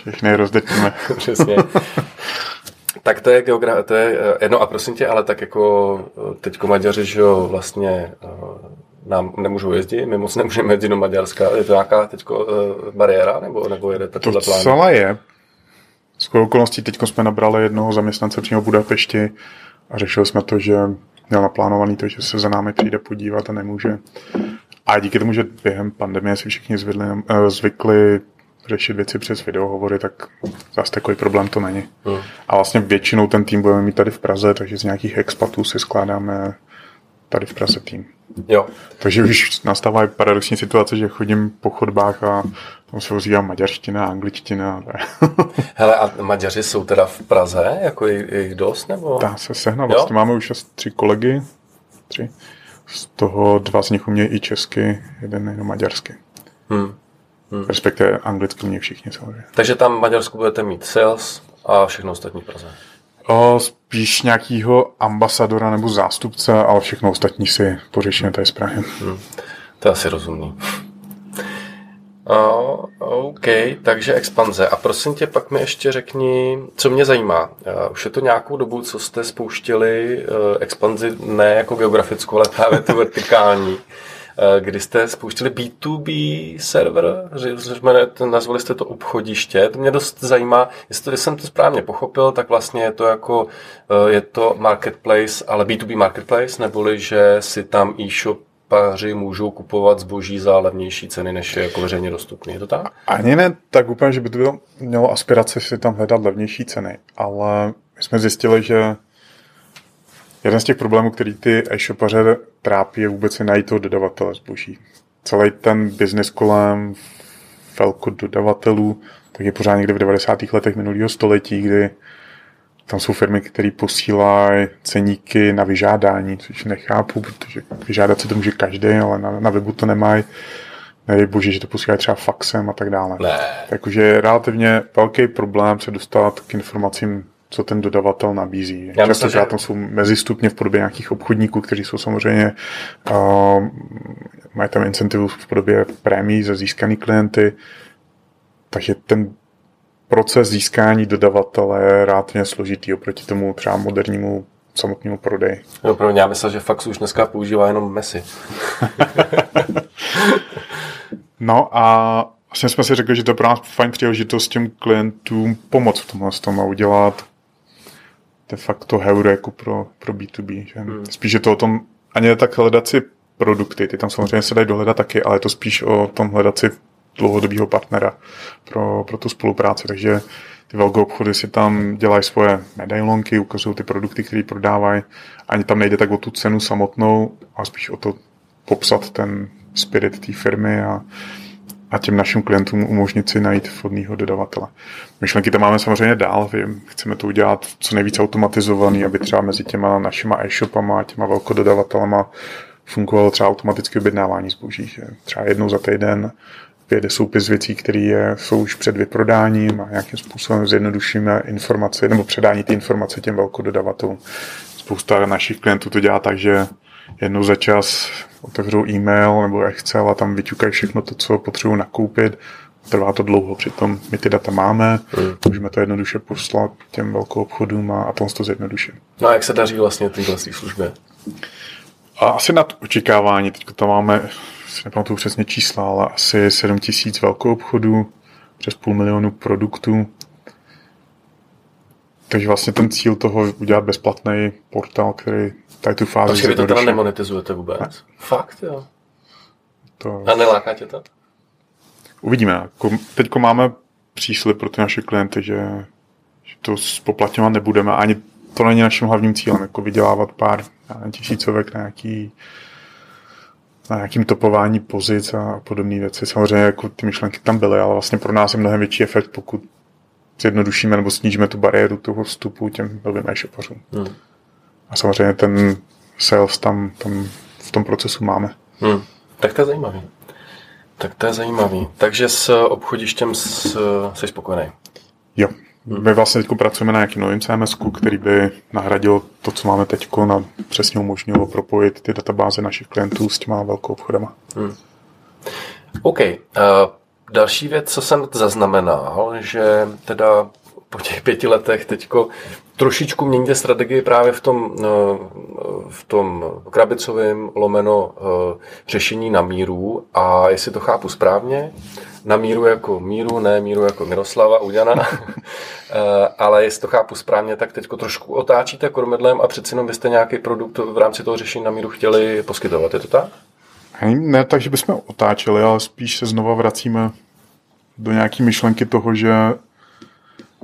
Všechny rozdetíme. Přesně. Tak to je geogra- to je, eh, no a prosím tě, ale tak jako eh, teďko Maďaři, že jo, vlastně nám nemůžou jezdit, my moc nemůžeme jezdit do Maďarska. Je to nějaká teď uh, bariéra, nebo, nebo jede takovýhle plán? To celé je. Z okolností teď jsme nabrali jednoho zaměstnance přímo v Budapešti a řešili jsme to, že měl naplánovaný to, že se za námi přijde podívat a nemůže. A díky tomu, že během pandemie si všichni zvykli, zvykli řešit věci přes videohovory, tak zase takový problém to není. Hmm. A vlastně většinou ten tým budeme mít tady v Praze, takže z nějakých expatů si skládáme tady v Praze tým. Jo. Takže už nastává paradoxní situace, že chodím po chodbách a tam se ozývá maďarština, angličtina. Hele, a Maďaři jsou teda v Praze? Jako jich dost? Nebo? Dá se sehnat. Vlastně máme už asi tři kolegy. Tři. Z toho dva z nich umějí i česky, jeden jenom maďarsky. Hmm. Hmm. Respektive anglicky mě všichni samozřejmě. Takže tam v Maďarsku budete mít sales a všechno ostatní v Praze. O, spíš nějakýho ambasadora nebo zástupce, ale všechno ostatní si pořešíme tady z Prahy. Hmm. To je asi rozumný. Uh, OK, takže expanze. A prosím tě, pak mi ještě řekni, co mě zajímá. Uh, už je to nějakou dobu, co jste spouštili uh, expanzi ne jako geografickou, ale právě tu vertikální. Eh, kdy jste spouštili B2B server, nazvali jste to obchodiště. To mě dost zajímá, jestli, jsem to správně pochopil, tak vlastně je to jako, eh, je to marketplace, ale B2B marketplace, neboli že si tam e-shop paři můžou kupovat zboží za levnější ceny, než je jako veřejně dostupný. Je to tak? Ani ne tak úplně, že by to mělo aspirace si tam hledat levnější ceny, ale my jsme zjistili, že Jeden z těch problémů, který ty e-shopaře trápí, je vůbec najít toho dodavatele zboží. Celý ten biznis kolem velko dodavatelů, tak je pořád někde v 90. letech minulého století, kdy tam jsou firmy, které posílají ceníky na vyžádání, což nechápu, protože vyžádat si to může každý, ale na, na webu to nemají. Nedej bože, že to posílají třeba faxem a tak dále. Ne. Takže je relativně velký problém se dostat k informacím co ten dodavatel nabízí. Já Často že... tam jsou mezistupně v podobě nějakých obchodníků, kteří jsou samozřejmě uh, mají tam incentivu v podobě prémií za získaný klienty, takže ten proces získání dodavatele je relativně složitý oproti tomu třeba modernímu samotnému prodeji. No, pro mě já myslel, že fax už dneska používá jenom Messi. no a vlastně jsme si řekli, že to je pro nás fajn příležitost těm klientům pomoct v tomhle tom a udělat de facto heuréku pro, pro B2B. Že? Hmm. Spíš je to o tom, ani tak hledat si produkty. Ty tam samozřejmě se dají dohledat taky, ale je to spíš o tom hledat si dlouhodobého partnera pro, pro tu spolupráci. Takže ty velké obchody si tam dělají svoje medailonky, ukazují ty produkty, které prodávají. Ani tam nejde tak o tu cenu samotnou, ale spíš o to popsat ten spirit té firmy a, a těm našim klientům umožnit si najít vhodného dodavatele. Myšlenky tam máme samozřejmě dál, chceme to udělat co nejvíce automatizovaný, aby třeba mezi těma našima e-shopama a těma velkododavatelama fungovalo třeba automatické objednávání zboží. Třeba jednou za týden vyjede soupis věcí, které jsou už před vyprodáním a nějakým způsobem zjednodušíme informace nebo předání ty informace těm velkododavatelům. Spousta našich klientů to dělá tak, že jednou za čas otevřou e-mail nebo Excel a tam vyťukají všechno to, co potřebují nakoupit. Trvá to dlouho, přitom my ty data máme, mm. můžeme to jednoduše poslat těm velkou obchodům a, a to to zjednoduším. No a jak se daří vlastně tyhle službě? A asi nad očekávání. Teď tam máme, si nepamatuju přesně čísla, ale asi 7 tisíc velkou obchodů, přes půl milionu produktů. Takže vlastně ten cíl toho udělat bezplatný portál, který tady tu fázi... Takže vy to teda nemonetizujete vůbec? Ne? Fakt, jo. To... A neláká tě to? Uvidíme. Teď máme příslip pro ty naše klienty, že, že to spoplatňovat nebudeme. Ani to není naším hlavním cílem, jako vydělávat pár tisícovek na nějaký na nějakým topování pozic a podobné věci. Samozřejmě jako ty myšlenky tam byly, ale vlastně pro nás je mnohem větší efekt, pokud zjednodušíme nebo snížíme tu bariéru toho vstupu těm novým e-shopařům. Hmm. A samozřejmě ten sales tam, tam v tom procesu máme. Hmm. Tak to je zajímavý. Tak to je zajímavý. Takže s obchodištěm jsi spokojený? Jo. My vlastně teď pracujeme na nějakým novým CMS, který by nahradil to, co máme teď, na přesně umožnilo propojit ty databáze našich klientů s těma velkou obchodama. Hmm. OK. Uh, další věc, co jsem zaznamenal, že teda po těch pěti letech teďko trošičku měníte strategii právě v tom, no, v tom krabicovém lomeno eh, řešení na míru? A jestli to chápu správně, na míru jako míru, ne míru jako Miroslava Uděna, eh, ale jestli to chápu správně, tak teď trošku otáčíte kormidlem a přeci jenom byste nějaký produkt v rámci toho řešení na míru chtěli poskytovat, je to tak? Ne tak, že bychom otáčeli, ale spíš se znova vracíme do nějaké myšlenky toho, že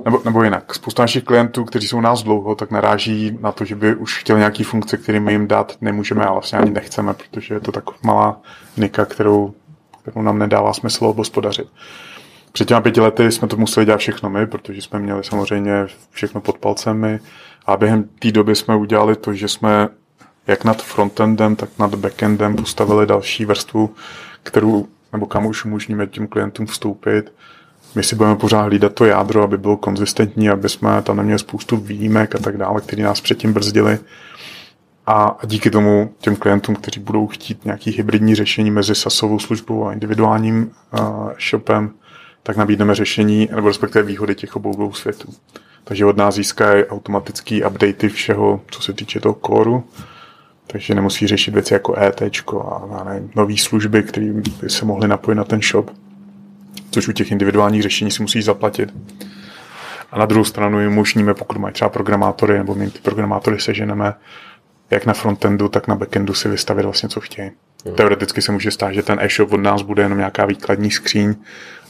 nebo, nebo jinak, spousta našich klientů, kteří jsou u nás dlouho, tak naráží na to, že by už chtěl nějaký funkce, které my jim dát nemůžeme a vlastně ani nechceme, protože je to taková malá nika, kterou, kterou nám nedává smysl obospodařit. Před těmi pěti lety jsme to museli dělat všechno my, protože jsme měli samozřejmě všechno pod palcem my. A během té doby jsme udělali to, že jsme jak nad frontendem, tak nad backendem postavili další vrstvu, kterou, nebo kam už umožníme tím klientům vstoupit my si budeme pořád hlídat to jádro, aby bylo konzistentní, aby jsme tam neměli spoustu výjimek a tak dále, které nás předtím brzdili. A díky tomu těm klientům, kteří budou chtít nějaký hybridní řešení mezi SASovou službou a individuálním uh, shopem, tak nabídneme řešení, nebo respektive výhody těch obou dvou světů. Takže od nás získají automatický updaty všeho, co se týče toho kóru, takže nemusí řešit věci jako ET a nové služby, které by se mohly napojit na ten shop což u těch individuálních řešení si musí zaplatit. A na druhou stranu jim umožníme, pokud mají třeba programátory, nebo my ty programátory seženeme, jak na frontendu, tak na backendu si vystavit vlastně, co chtějí. Hmm. Teoreticky se může stát, že ten e-shop od nás bude jenom nějaká výkladní skříň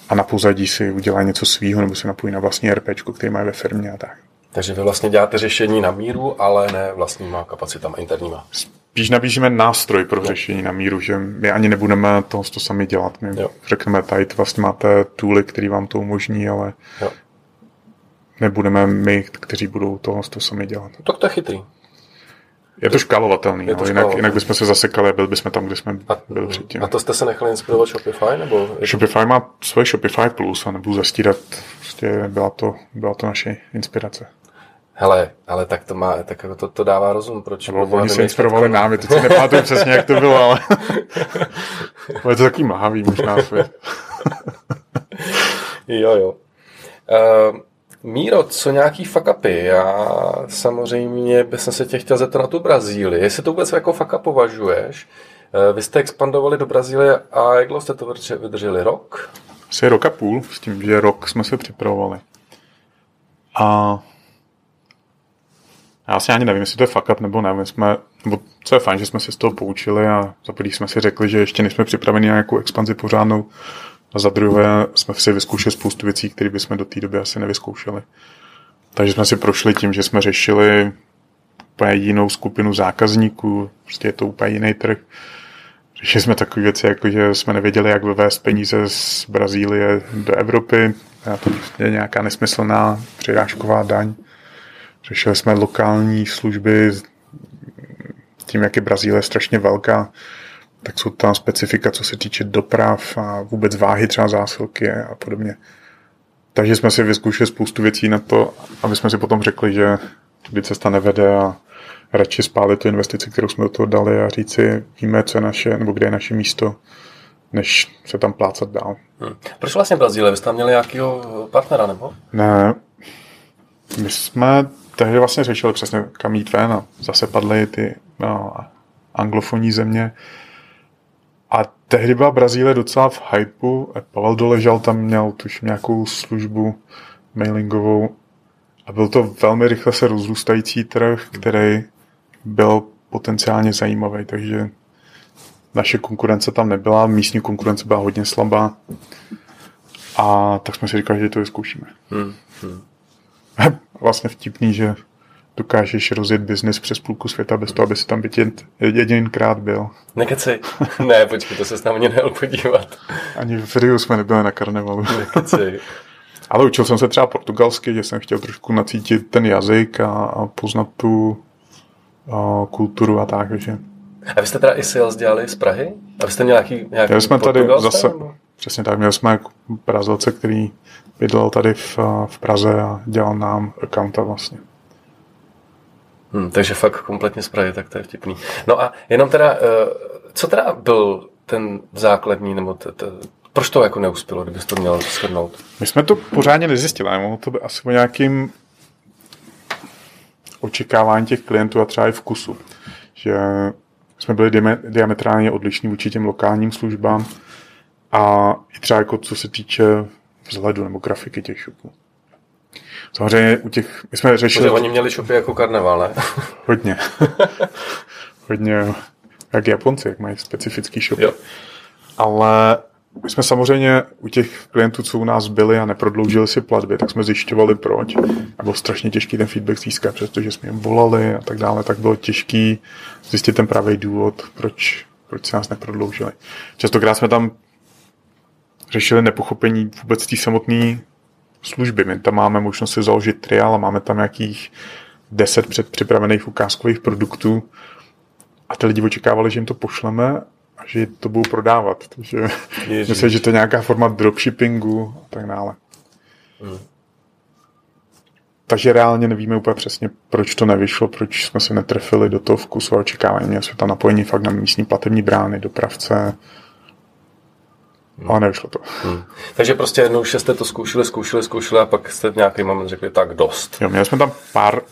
a na pozadí si udělá něco svýho nebo se napojí na vlastní RP, který má ve firmě a tak. Takže vy vlastně děláte řešení na míru, ale ne vlastníma kapacitama interníma spíš nabízíme nástroj pro řešení na míru, že my ani nebudeme to, to sami dělat. My jo. řekneme, tady vlastně máte tooly, který vám to umožní, ale jo. nebudeme my, kteří budou to, to sami dělat. No, tak to je chytrý. Je to škálovatelný, je to no, jinak, jinak bychom se zasekali a byli bychom tam, kde jsme a, byli předtím. A to jste se nechali inspirovat Shopify? Nebo Shopify má svoje Shopify Plus a nebudu zastírat, prostě byla to, byla to naše inspirace. Hele, ale tak to má, tak jako to, to dává rozum, proč... No, oni se inspirovali námi, teď si nepamatuju přesně, jak to bylo, ale... je to takový mlhavý možná svět. jo, jo. Uh, Míro, co nějaký fuck upy? Já samozřejmě bych se tě chtěl zeptat na tu Brazílii. Jestli to vůbec jako up považuješ? Uh, vy jste expandovali do Brazílie a jak dlouho jste to vydrželi? Rok? Asi rok a půl, s tím, že rok jsme se připravovali. A Já asi ani nevím, jestli to je up nebo ne. My jsme, nebo co je fajn, že jsme se z toho poučili a za prvý jsme si řekli, že ještě nejsme připraveni na nějakou expanzi pořádnou a za druhé jsme si vyzkoušeli spoustu věcí, které bychom do té doby asi nevyzkoušeli. Takže jsme si prošli tím, že jsme řešili úplně jinou skupinu zákazníků, prostě je to úplně jiný trh. Řešili jsme takové věci, jako že jsme nevěděli, jak vyvést peníze z Brazílie do Evropy. A to je nějaká nesmyslná přirážková daň. Řešili jsme lokální služby, tím, jak je Brazílie strašně velká, tak jsou tam specifika, co se týče doprav a vůbec váhy třeba zásilky a podobně. Takže jsme si vyzkoušeli spoustu věcí na to, aby jsme si potom řekli, že kdy cesta nevede a radši spálit tu investici, kterou jsme do toho dali a říci, víme, co je naše, nebo kde je naše místo, než se tam plácat dál. Hmm. Proč vlastně Brazílie? Vy jste tam měli nějakého partnera, nebo? Ne, my jsme tehdy vlastně řešili přesně, kam jít ven a zase padly ty no, anglofonní země. A tehdy byla Brazílie docela v hypeu. Pavel doležal tam měl tuž nějakou službu mailingovou a byl to velmi rychle se rozrůstající trh, který byl potenciálně zajímavý, takže naše konkurence tam nebyla, místní konkurence byla hodně slabá a tak jsme si říkali, že to vyzkoušíme. Hmm, hmm. vlastně vtipný, že dokážeš rozjet biznis přes půlku světa bez toho, aby si tam byt jedinkrát byl. Nekeci. Ne, počkej, to se s námi nejel podívat. Ani v Riu jsme nebyli na karnevalu. Nekeci. Ale učil jsem se třeba portugalsky, že jsem chtěl trošku nacítit ten jazyk a, a poznat tu a, kulturu a tak, že. A vy jste teda i sales dělali z Prahy? A vy jste měl nějaký, nějaký jsme tady zase, nebo? Přesně tak, měli jsme Brazilce, který bydlel tady v, v Praze a dělal nám accounta vlastně. Hmm, takže fakt kompletně z Prahy, tak to je vtipný. No a jenom teda, eh, co teda byl ten základní, nebo t, t, proč to jako neuspělo, kdybys to měl shrnout? My jsme to pořádně nezjistili, ale to by asi o nějakým očekávání těch klientů a třeba i vkusu. Že jsme byli diametrálně odlišní vůči těm lokálním službám a i třeba jako co se týče vzhledu nebo grafiky těch shopů. Samozřejmě u těch, my jsme řešili... Protože oni měli shopy jako karneval, ne? Hodně. Hodně, jak Japonci, jak mají specifický shopy. Jo. Ale my jsme samozřejmě u těch klientů, co u nás byli a neprodloužili si platby, tak jsme zjišťovali proč. A bylo strašně těžký ten feedback získat, přestože jsme jim volali a tak dále, tak bylo těžký zjistit ten pravý důvod, proč, proč se nás neprodloužili. Častokrát jsme tam řešili nepochopení vůbec té samotné služby. My tam máme možnost si založit trial a máme tam nějakých deset předpřipravených ukázkových produktů a ty lidi očekávali, že jim to pošleme a že to budou prodávat. Takže myslím, že to je nějaká forma dropshippingu a tak dále. Hmm. Takže reálně nevíme úplně přesně, proč to nevyšlo, proč jsme se netrefili do toho vkusu a očekávání. Měli jsme tam napojení fakt na místní platební brány, dopravce, Hmm. Ale nevyšlo to. Hmm. Takže prostě jednou jste to zkoušeli, zkoušeli, zkoušeli a pak jste v nějaký moment řekli, tak dost. Jo, měli jsme tam pár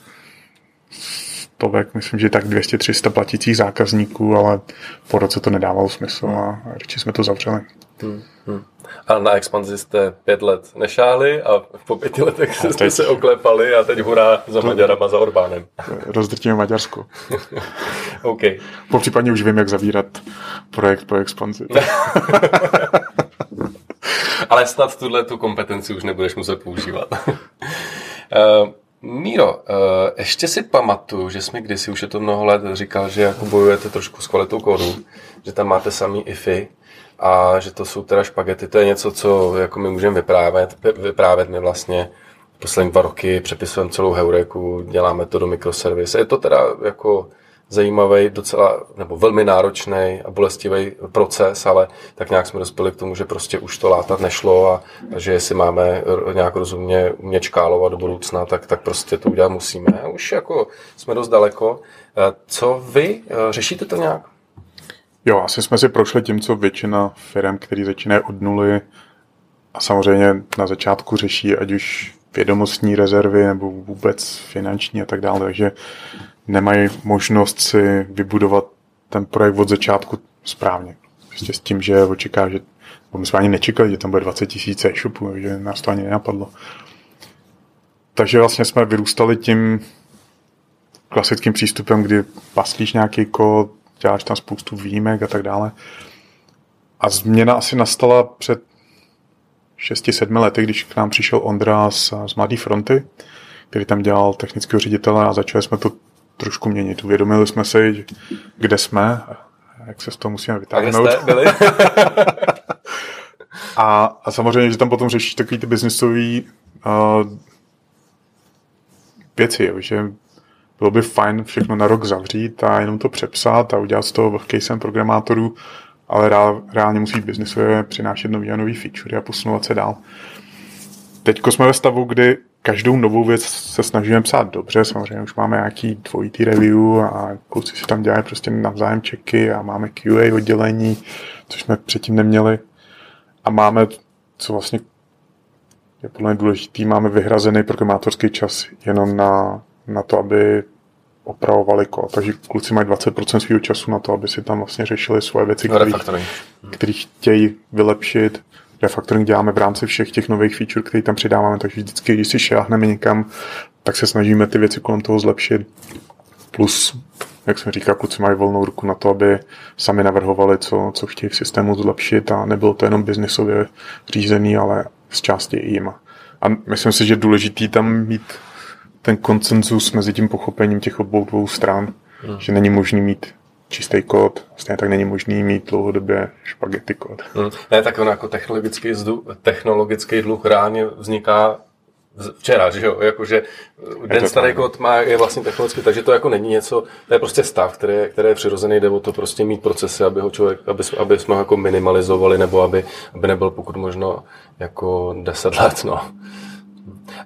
stovek, myslím, že tak 200-300 platících zákazníků, ale po roce to nedávalo smysl a radši jsme to zavřeli. Hmm. Hmm. A na expanzi jste pět let nešáli a po pěti letech jste teď... se oklepali a teď hurá za Maďarama, za Orbánem. Rozdrtíme Maďarsko. OK. Po případně už vím, jak zavírat projekt po expanzi. Ale snad tuhle tu kompetenci už nebudeš muset používat. uh, Míro, uh, ještě si pamatuju, že jsme kdysi, už je to mnoho let, říkal, že jako bojujete trošku s kvalitou kódu, že tam máte samý IFy a že to jsou teda špagety. To je něco, co jako my můžeme vyprávět. Vyprávět my vlastně poslední dva roky přepisujeme celou Heureku, děláme to do mikroservis. Je to teda jako zajímavý, docela, nebo velmi náročný a bolestivý proces, ale tak nějak jsme dospěli k tomu, že prostě už to látat nešlo a, a že jestli máme nějak rozumně umět škálovat do budoucna, tak, tak prostě to udělat musíme. Už jako jsme dost daleko. Co vy? Řešíte to nějak? Jo, asi jsme si prošli tím, co většina firm, který začínají od nuly a samozřejmě na začátku řeší ať už vědomostní rezervy nebo vůbec finanční a tak dále, takže nemají možnost si vybudovat ten projekt od začátku správně. Prostě s tím, že očeká, že my jsme ani nečekali, že tam bude 20 tisíc e-shopů, takže nás to ani nenapadlo. Takže vlastně jsme vyrůstali tím, klasickým přístupem, kdy paslíš nějaký kód, děláš tam spoustu výjimek a tak dále. A změna asi nastala před 6-7 lety, když k nám přišel Ondra z, z Mladé fronty, který tam dělal technického ředitele a začali jsme to trošku měnit. Uvědomili jsme si, kde jsme, jak se z toho musíme vytáhnout. A byli? a, a samozřejmě, že tam potom řešíš takový ty biznisové uh, věci, jo, že bylo by fajn všechno na rok zavřít a jenom to přepsat a udělat z toho casem programátorů, ale reál, reálně musí biznisově přinášet nový a nový feature a posunovat se dál. Teď jsme ve stavu, kdy každou novou věc se snažíme psát dobře, samozřejmě už máme nějaký dvojitý review a kluci si tam dělají prostě navzájem checky a máme QA oddělení, což jsme předtím neměli. A máme, co vlastně je podle mě důležitý, máme vyhrazený programátorský čas jenom na, na to, aby opravovali kód. Takže kluci mají 20% svého času na to, aby si tam vlastně řešili svoje věci, které chtějí vylepšit. Refactoring děláme v rámci všech těch nových feature, které tam přidáváme, takže vždycky, když si šáhneme někam, tak se snažíme ty věci kolem toho zlepšit. Plus, jak jsem říkal, kluci mají volnou ruku na to, aby sami navrhovali, co, co chtějí v systému zlepšit a nebylo to jenom biznisově řízený, ale z části i jima. A myslím si, že je důležitý tam mít ten koncenzus mezi tím pochopením těch obou dvou stran, hmm. že není možný mít čistý kód, stejně tak není možný mít dlouhodobě špagety kód. Hmm. Ne, tak on jako technologický, zdu, technologický dluh reálně vzniká včera, že jo, jakože den starý kód má, je vlastně technologicky, takže to jako není něco, to je prostě stav, který, je, který je přirozený, jde o to prostě mít procesy, aby ho člověk, aby, aby jsme ho jako minimalizovali, nebo aby, aby nebyl pokud možno jako 10 let, no.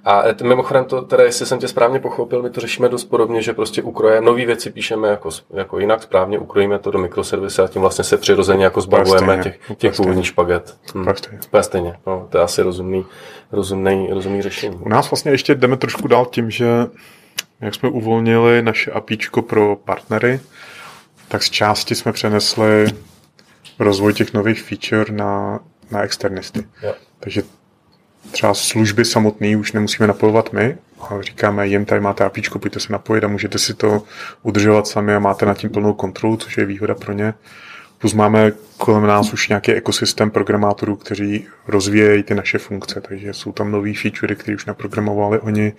A mimochodem to teda, jestli jsem tě správně pochopil, my to řešíme dost podobně, že prostě ukroje, nové věci píšeme jako, jako jinak správně, ukrojíme to do mikroservisy a tím vlastně se přirozeně jako zbavujeme těch, těch původních špaget. Hm. Stejně. stejně. No, to je asi rozumný, rozumný, rozumný řešení. U nás vlastně ještě jdeme trošku dál tím, že jak jsme uvolnili naše APIčko pro partnery, tak z části jsme přenesli rozvoj těch nových feature na, na externisty. Jo. Takže třeba služby samotné už nemusíme napojovat my, ale říkáme jim, tady máte APIčko, pojďte se napojit a můžete si to udržovat sami a máte nad tím plnou kontrolu, což je výhoda pro ně. Plus máme kolem nás už nějaký ekosystém programátorů, kteří rozvíjejí ty naše funkce, takže jsou tam nový featurey, které už naprogramovali oni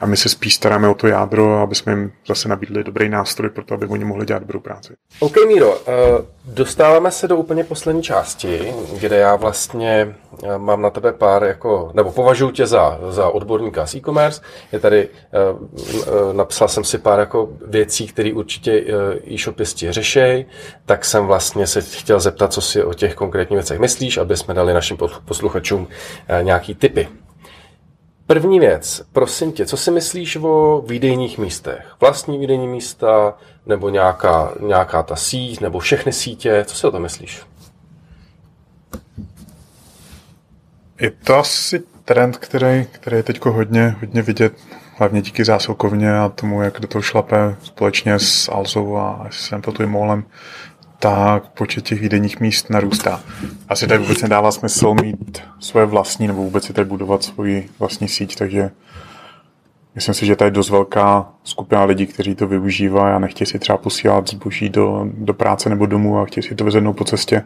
a my se spíš staráme o to jádro, aby jsme jim zase nabídli dobrý nástroj pro to, aby oni mohli dělat dobrou práci. OK, Míro, eh, dostáváme se do úplně poslední části, kde já vlastně eh, mám na tebe pár, jako, nebo považuji tě za, za odborníka z e-commerce. Je tady, eh, napsal jsem si pár jako věcí, které určitě e-shopisti řešejí, tak jsem vlastně se chtěl zeptat, co si o těch konkrétních věcech myslíš, aby jsme dali našim posluchačům nějaký tipy. První věc, prosím tě, co si myslíš o výdejních místech? Vlastní výdejní místa, nebo nějaká, nějaká ta síť, nebo všechny sítě, co si o to myslíš? Je to asi trend, který, který je teď hodně, hodně vidět, hlavně díky zásilkovně a tomu, jak do toho šlape společně s Alzou a s Molem tak počet těch výdenních míst narůstá. Asi tady vůbec nedává smysl mít svoje vlastní nebo vůbec si tady budovat svoji vlastní síť, takže myslím si, že tady je dost velká skupina lidí, kteří to využívají a nechtějí si třeba posílat zboží do, do práce nebo domů a chtějí si to vezednout po cestě.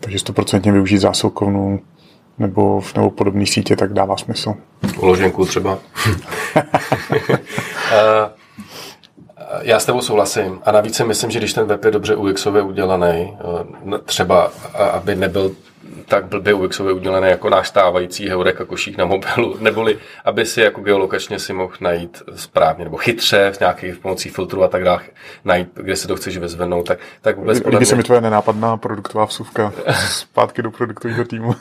Takže 100% využít zásilkovnu nebo, nebo podobné sítě, tak dává smysl. Uloženku třeba. Já s tebou souhlasím. A navíc si myslím, že když ten web je dobře UXově udělaný, eh, třeba aby nebyl tak blbě UXově udělaný jako náš stávající Heureka košík na mobilu, neboli aby si jako geolokačně si mohl najít správně nebo chytře v nějakých pomocí filtru a tak dále najít, kde se to chceš vyzvednout, tak, tak vůbec Líbí mě... se mi tvoje nenápadná produktová vsuvka zpátky do produktového týmu.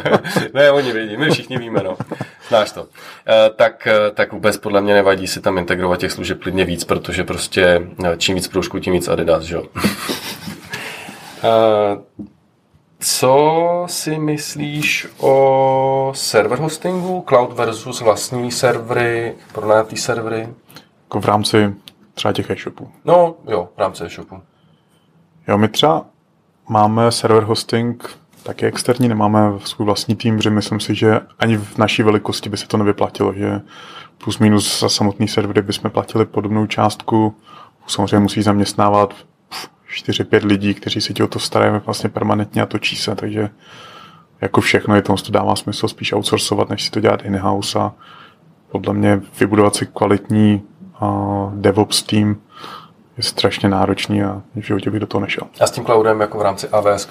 ne, oni vědí, my všichni víme, no. Znáš to. E, tak, eh, tak vůbec podle mě nevadí si tam integrovat těch služeb klidně víc, protože prostě eh, čím víc proužků, tím víc Adidas, že jo. Co si myslíš o server hostingu, cloud versus vlastní servery, pronajatý servery? Jako v rámci třeba těch e-shopů. No, jo, v rámci e-shopu. Jo, my třeba máme server hosting taky externí, nemáme svůj vlastní tým, že myslím si, že ani v naší velikosti by se to nevyplatilo, že plus minus za samotný servery bychom platili podobnou částku. Samozřejmě musí zaměstnávat 4-5 lidí, kteří si tě o to starají vlastně permanentně a točí se, takže jako všechno je to, to dává smysl spíš outsourcovat, než si to dělat in-house a podle mě vybudovat si kvalitní uh, DevOps tým je strašně náročný a v životě bych do toho nešel. A s tím cloudem jako v rámci AWS,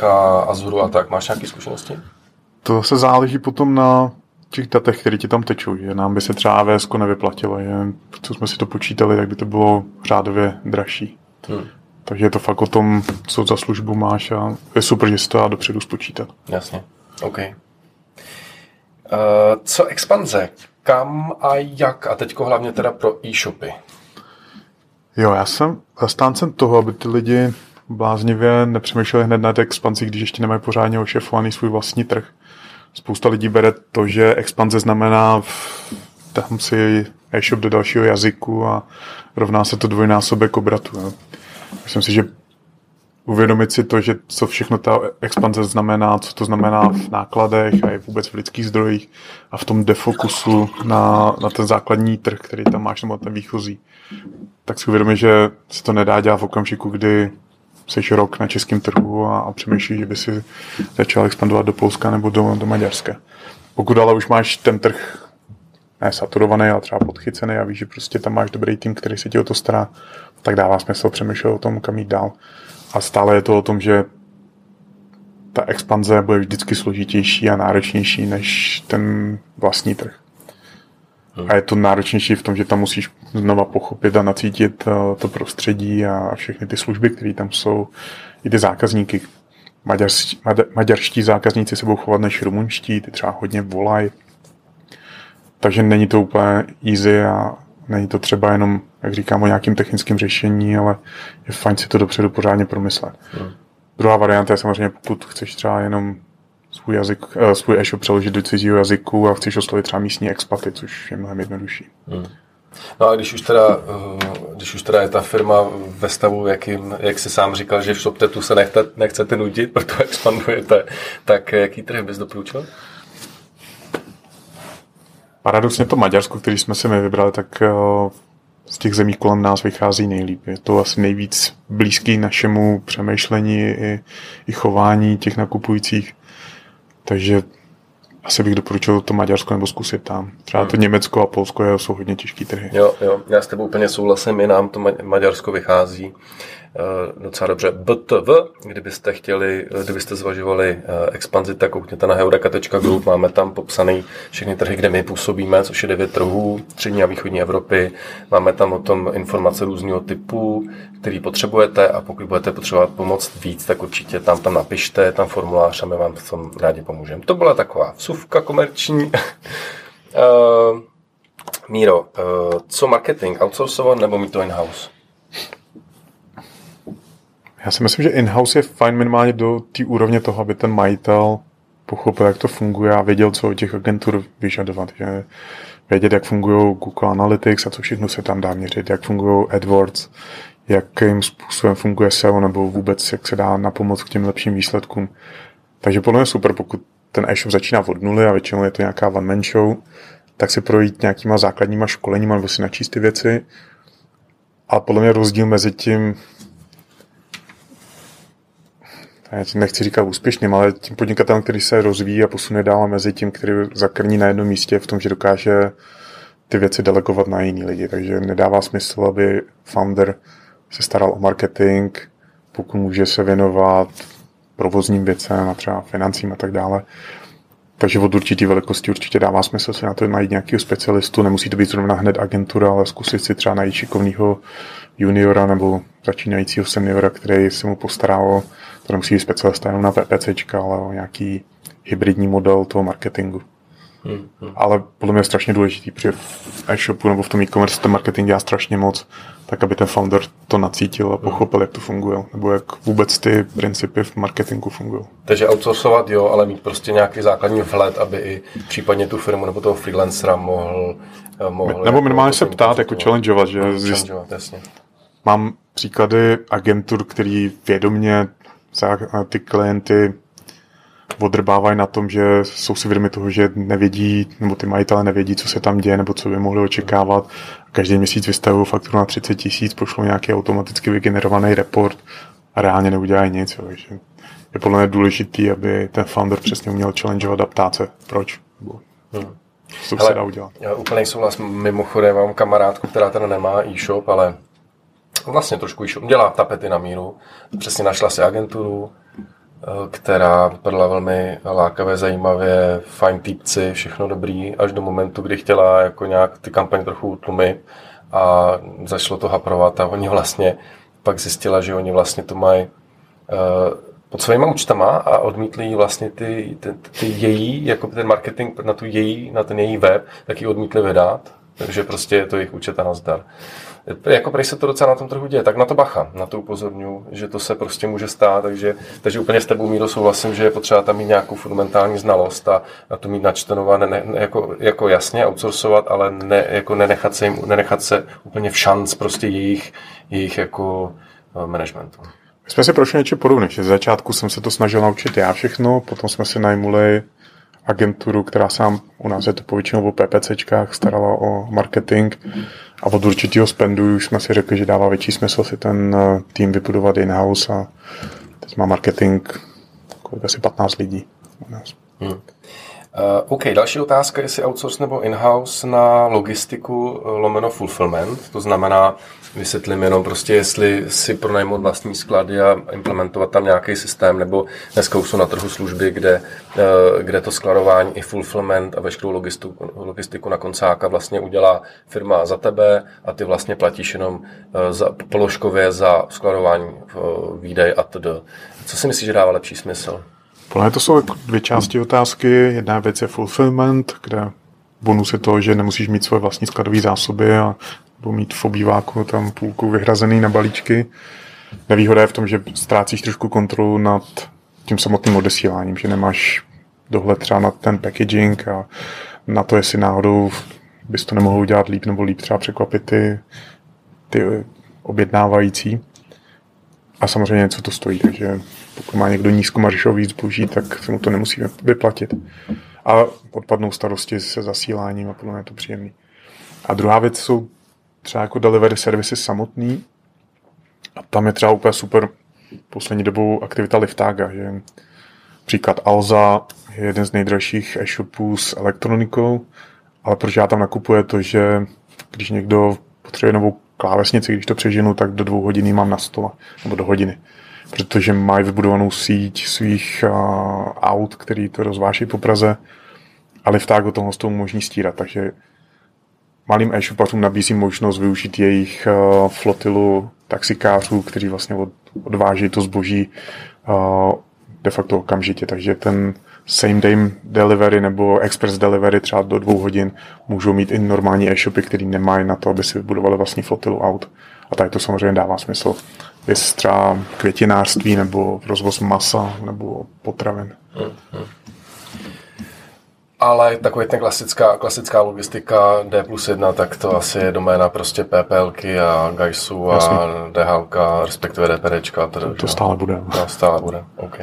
Azure a tak, máš nějaké zkušenosti? To se záleží potom na těch datech, které ti tam tečou. Že nám by se třeba AWS nevyplatilo. Že co jsme si to počítali, tak by to bylo řádově dražší. Hmm. Takže je to fakt o tom, co za službu máš a je super, že si to dá dopředu spočítat. Jasně, OK. Uh, co expanze? Kam a jak? A teďko hlavně teda pro e-shopy. Jo, já jsem zastáncem toho, aby ty lidi bláznivě nepřemýšleli hned na té expanzi, když ještě nemají pořádně ošefovaný svůj vlastní trh. Spousta lidí bere to, že expanze znamená tam si e-shop do dalšího jazyku a rovná se to dvojnásobek obratu. Jo. Myslím si, že uvědomit si to, že co všechno ta expanze znamená, co to znamená v nákladech a je vůbec v lidských zdrojích a v tom defokusu na, na ten základní trh, který tam máš, nebo ten výchozí, tak si uvědomit, že se to nedá dělat v okamžiku, kdy jsi rok na českém trhu a, a přemýšlíš, že by si začal expandovat do Polska nebo do, do Maďarska. Pokud ale už máš ten trh ne saturovaný, ale třeba podchycený a víš, že prostě tam máš dobrý tým, který se ti o to stará, tak dává smysl přemýšlet o tom, kam jít dál. A stále je to o tom, že ta expanze bude vždycky složitější a náročnější než ten vlastní trh. Hmm. A je to náročnější v tom, že tam musíš znova pochopit a nacítit eh, to prostředí a všechny ty služby, které tam jsou, i ty zákazníky. Maďarští, maďarští zákazníci se budou chovat než rumunští, ty třeba hodně volají. Takže není to úplně easy a není to třeba jenom, jak říkám, o nějakým technickém řešení, ale je fajn si to dopředu pořádně promyslet. Hmm. Druhá varianta je samozřejmě, pokud chceš třeba jenom svůj, jazyk, uh, svůj e-shop přeložit do cizího jazyku a chceš oslovit třeba místní expaty, což je mnohem jednodušší. Hmm. No a když už, teda, eh, když už teda je ta firma ve stavu, jakým, jak jsi sám říkal, že v ShopTetu se nechte, nechcete nudit, proto expandujete, tak jaký trh bys doporučil? Paradoxně to Maďarsko, který jsme si my vybrali, tak eh, z těch zemí kolem nás vychází nejlíp. Je to asi nejvíc blízký našemu přemýšlení i, i chování těch nakupujících. Takže asi bych doporučil to Maďarsko nebo zkusit tam. Třeba to hmm. Německo a Polsko jsou hodně těžký trhy. Jo, jo, já s tebou úplně souhlasím, i nám to Maďarsko vychází. Eh, docela dobře. BTV, kdybyste chtěli, eh, kdybyste zvažovali eh, expanzi, tak koukněte na heureka.group, máme tam popsaný všechny trhy, kde my působíme, což je devět trhů střední a východní Evropy. Máme tam o tom informace různého typu, který potřebujete a pokud budete potřebovat pomoc víc, tak určitě tam tam napište, tam formulář a my vám v tom rádi pomůžeme. To byla taková vsuvka komerční. Míro, co marketing, outsourcovat nebo mít to in-house? Já si myslím, že in-house je fajn minimálně do té úrovně toho, aby ten majitel pochopil, jak to funguje a věděl, co od těch agentur vyžadovat. Že vědět, jak fungují Google Analytics a co všechno se tam dá měřit, jak fungují AdWords, jakým způsobem funguje SEO nebo vůbec, jak se dá na pomoc k těm lepším výsledkům. Takže podle mě super, pokud ten e-shop začíná od nuly a většinou je to nějaká one-man show, tak si projít nějakýma základníma školeníma nebo si načíst ty věci. A podle mě rozdíl mezi tím, já nechci říkat úspěšným, ale tím podnikatelem, který se rozvíjí a posune dál mezi tím, který zakrní na jednom místě v tom, že dokáže ty věci delegovat na jiný lidi. Takže nedává smysl, aby founder se staral o marketing, pokud může se věnovat provozním věcem a třeba financím a tak dále. Takže od určitý velikosti určitě dává smysl si na to najít nějakého specialistu. Nemusí to být zrovna hned agentura, ale zkusit si třeba najít šikovného juniora nebo začínajícího seniora, který se mu postará o to nemusí být specialista jenom na PPC, ale o nějaký hybridní model toho marketingu. Hmm, hmm. Ale podle mě je strašně důležitý, protože v e-shopu nebo v tom e-commerce ten marketing dělá strašně moc, tak aby ten founder to nacítil a pochopil, jak to funguje, nebo jak vůbec ty principy v marketingu fungují. Takže outsourcovat, jo, ale mít prostě nějaký základní vhled, aby i případně tu firmu nebo toho freelancera mohl... Eh, mohl nebo jako minimálně se ptát, jako challengeovat, že challengeovat, jasně. Mám příklady agentur, který vědomě za ty klienty odrbávají na tom, že jsou si vědomi toho, že nevědí, nebo ty majitele nevědí, co se tam děje, nebo co by mohli očekávat. Každý měsíc vystavují fakturu na 30 tisíc, pošlou nějaký automaticky vygenerovaný report a reálně neudělají nic. Jo. Takže je podle mě důležitý, aby ten founder přesně uměl challengeovat a ptát se, proč. Hmm. Co Hele, se dá udělat. Já úplně souhlas. Mimochodem mám kamarádku, která teda nemá e-shop, ale vlastně trošku e-shop. Dělá tapety na míru. Přesně našla si agenturu, Eh, která vypadala velmi lákavé, zajímavě, fajn týpci, všechno dobrý, až do momentu, kdy chtěla jako nějak ty kampaň trochu utlumit a zašlo to haprovat a oni vlastně pak zjistila, že oni vlastně to mají uh, pod svýma účtama a odmítli vlastně ty, ty, ty její, jako ten marketing na, tu její, na ten její web, tak ji odmítli vydat, takže prostě je to jejich účet a nazdar. Jako prej se to docela na tom trhu děje, tak na to bacha, na to upozorňuji, že to se prostě může stát, takže, takže úplně s tebou Míro souhlasím, že je potřeba tam mít nějakou fundamentální znalost a, a to mít načteno a ne, ne, jako, jako jasně outsourcovat, ale ne, jako nenechat se, jim, nenechat se úplně v šanc prostě jejich, jejich jako uh, managementu. My jsme si prošli něco podobné, že z začátku jsem se to snažil naučit já všechno, potom jsme si najmuli agenturu, která sám u nás je to povětšinou o PPCčkách, starala o marketing a od určitého spendu už jsme si řekli, že dává větší smysl si ten eh, tým vybudovat in-house a teď má marketing kolik asi 15 lidí u nás. Hmm. Uh, OK, další otázka, jestli outsource nebo in-house na logistiku eh, lomeno fulfillment, to znamená vysvětlím jenom prostě, jestli si pronajmout vlastní sklady a implementovat tam nějaký systém, nebo dneska jsou na trhu služby, kde, eh, kde to skladování i fulfillment a veškerou logistiku, logistiku na koncáka vlastně udělá firma za tebe a ty vlastně platíš jenom eh, za, položkově za skladování eh, výdej a td. Co si myslíš, že dává lepší smysl? Podle to jsou dvě části otázky. Jedna věc je fulfillment, kde bonus je to, že nemusíš mít svoje vlastní skladové zásoby a budu mít v obýváku tam půlku vyhrazený na balíčky. Nevýhoda je v tom, že ztrácíš trošku kontrolu nad tím samotným odesíláním, že nemáš dohled třeba na ten packaging a na to, jestli náhodou bys to nemohl udělat líp nebo líp třeba překvapit ty, ty objednávající. A samozřejmě něco to stojí, takže pokud má někdo nízkomaržový zboží, tak se mu to nemusí vyplatit. A odpadnou starosti se zasíláním a podle mě je to příjemný. A druhá věc jsou třeba jako delivery servisy samotný. A tam je třeba úplně super poslední dobou aktivita Liftaga, že příklad Alza je jeden z nejdražších e-shopů s elektronikou, ale proč já tam nakupuje to, že když někdo potřebuje novou klávesnici, když to přežinu, tak do dvou hodin mám na stole, nebo do hodiny. Protože mají vybudovanou síť svých uh, aut, který to rozváží po Praze a Liftago toho s tou možní stírat, takže malým e-shopařům nabízí možnost využít jejich uh, flotilu taxikářů, kteří vlastně od, odváží to zboží uh, de facto okamžitě. Takže ten same day delivery nebo express delivery třeba do dvou hodin můžou mít i normální e-shopy, který nemají na to, aby si vybudovali vlastní flotilu aut. A tady to samozřejmě dává smysl. Je třeba květinářství nebo rozvoz masa nebo potravin. Hmm, hmm ale takový ten klasická, klasická logistika D plus 1, tak to asi je doména prostě PPLky a Gajsu a Jasně. DHLK, respektive DPDčka. Tedy, to, to stále bude. To stále bude, OK.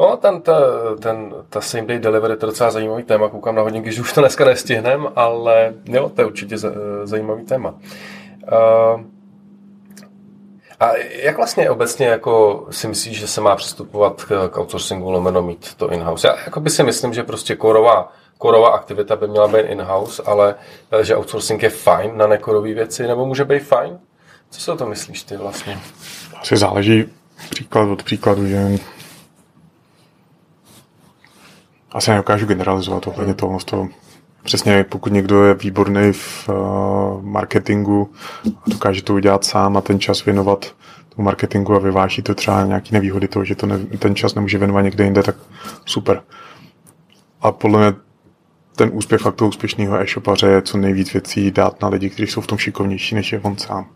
No, ten, ten, ten, ta same day delivery, to je docela zajímavý téma, koukám na hodinky, že už to dneska nestihnem, ale jo, to je určitě zajímavý téma. Uh, a jak vlastně obecně jako si myslíš, že se má přistupovat k, k outsourcingu lomeno mít to in-house? Já jako by si myslím, že prostě korová, korová aktivita by měla být in-house, ale eh, že outsourcing je fajn na nekorové věci, nebo může být fajn? Co si o to myslíš ty vlastně? Asi záleží příklad od příkladu, že asi neukážu generalizovat ohledně toho, toho Přesně, pokud někdo je výborný v uh, marketingu a dokáže to udělat sám a ten čas věnovat tomu marketingu a vyváží to třeba nějaký nevýhody toho, že to ne, ten čas nemůže věnovat někde jinde, tak super. A podle mě ten úspěch fakt toho úspěšného e-shopaře je co nejvíc věcí dát na lidi, kteří jsou v tom šikovnější, než je on sám.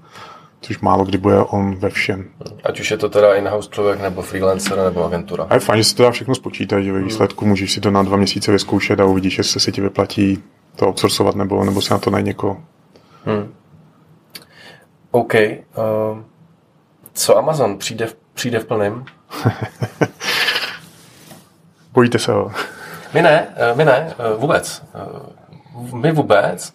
Což málo kdy bude on ve všem. Ať už je to teda in-house člověk, nebo freelancer, nebo agentura. A je fajn, že si to dá všechno spočítat, že ve výsledku můžeš si to na dva měsíce vyzkoušet a uvidíš, jestli se ti vyplatí to outsourcovat, nebo, nebo se na to najít někoho. Hmm. OK. Uh, co Amazon? Přijde v, přijde v plném? Bojíte se ho? My ne, my ne, vůbec. My vůbec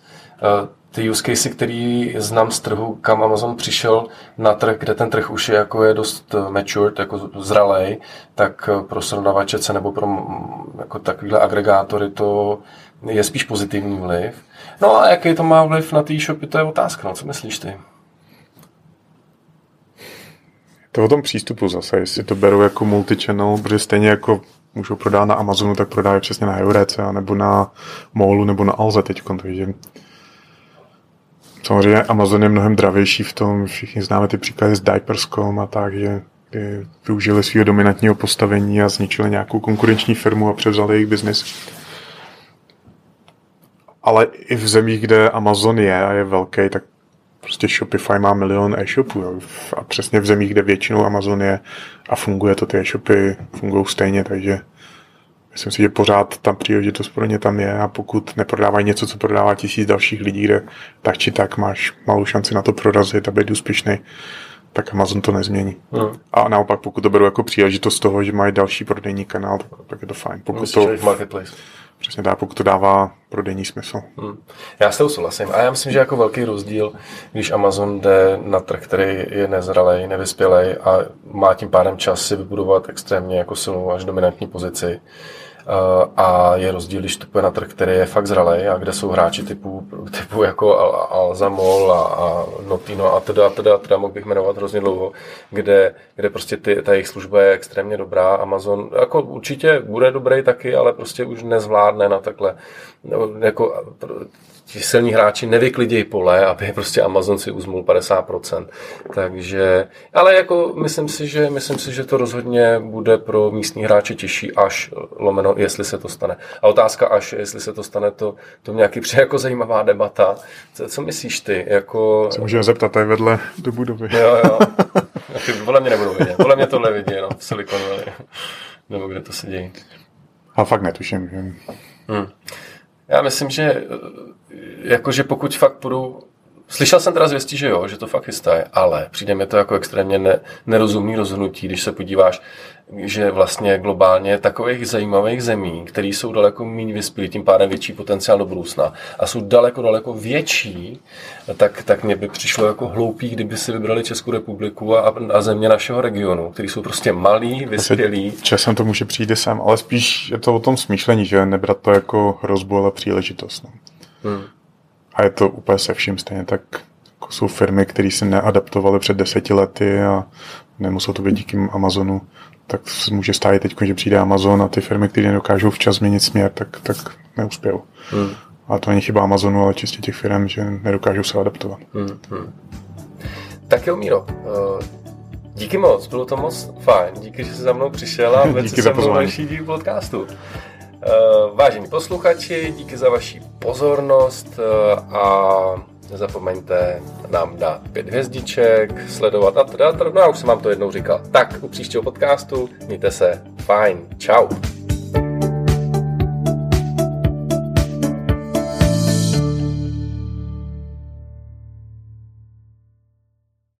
ty use casey, který znám z trhu, kam Amazon přišel na trh, kde ten trh už je, jako je dost matured, jako zralej, tak pro srovnavače nebo pro jako takovýhle agregátory to je spíš pozitivní vliv. No a jaký to má vliv na ty e-shopy, to je otázka, no, co myslíš ty? To o tom přístupu zase, jestli to berou jako multi-channel, protože stejně jako můžou prodávat na Amazonu, tak prodávají přesně na Eurece, nebo na Molu, nebo na Alze teď. Takže samozřejmě Amazon je mnohem dravější v tom, všichni známe ty příklady s Diapers.com a tak, že využili svého dominantního postavení a zničili nějakou konkurenční firmu a převzali jejich biznis. Ale i v zemích, kde Amazon je a je velký, tak prostě Shopify má milion e-shopů. A přesně v zemích, kde většinou Amazon je a funguje to, ty e-shopy fungují stejně, takže myslím si, že pořád tam příležitost pro ně tam je a pokud neprodávají něco, co prodává tisíc dalších lidí, kde tak či tak máš malou šanci na to prorazit a být úspěšný, tak Amazon to nezmění. Hmm. A naopak, pokud to beru jako příležitost toho, že mají další prodejní kanál, tak je to fajn. Pokud Myslíš, to, marketplace. Přesně tak, pokud to dává prodejní smysl. Hmm. Já s tou souhlasím. A já myslím, že jako velký rozdíl, když Amazon jde na trh, který je nezralej, nevyspělej a má tím pádem čas si vybudovat extrémně jako silnou až dominantní pozici, a je rozdíl, když vstupuje na trh, který je fakt zralý a kde jsou hráči typu, typu jako Alzamol a, a Notino a teda, teda, teda mohl bych jmenovat hrozně dlouho, kde, kde prostě ty, ta jejich služba je extrémně dobrá. Amazon jako určitě bude dobrý taky, ale prostě už nezvládne na takhle no, jako ti silní hráči nevyklidějí pole, aby prostě Amazon si uzmul 50%. Takže, ale jako myslím si, že, myslím si, že to rozhodně bude pro místní hráče těžší, až lomeno, jestli se to stane. A otázka až, jestli se to stane, to, to nějaký přeje jako zajímavá debata. Co, co myslíš ty? Jako... Se můžeme zeptat tady vedle do budovy. Jo, jo. Podle mě nebudou vidět. Podle mě tohle vidí, no, v Silicon Valley. Nebo kde to se děje. A fakt netuším. Že... Hmm. Já myslím, že jakože pokud fakt půjdu Slyšel jsem teda zvěstí, že jo, že to fakt chystají, ale přijde mi to jako extrémně ne, nerozumný rozhodnutí, když se podíváš, že vlastně globálně takových zajímavých zemí, které jsou daleko méně vyspělé, tím pádem větší potenciál do budoucna a jsou daleko, daleko větší, tak, tak mě by přišlo jako hloupý, kdyby si vybrali Českou republiku a, a země našeho regionu, které jsou prostě malý, vyspělý. Časem to může přijít sem, ale spíš je to o tom smýšlení, že nebrat to jako hrozbu, ale příležitost. No. Hmm. A je to úplně se vším stejně tak jako jsou firmy, které se neadaptovaly před deseti lety a nemuselo to být díky Amazonu, tak může stát teď, že přijde Amazon a ty firmy, které nedokážou včas změnit směr, tak, tak neuspějou. Hmm. A to není chyba Amazonu, ale čistě těch firm, že nedokážou se adaptovat. Hmm. Hmm. Tak jo, Míro. Uh, díky moc, bylo to moc fajn. Díky, že jsi za mnou přišel a díky za pozvání. díl podcastu. Uh, vážení posluchači, díky za vaši pozornost uh, a nezapomeňte nám dát pět hvězdiček, sledovat a teda, no já už jsem vám to jednou říkal. Tak, u příštího podcastu mějte se fajn. Čau.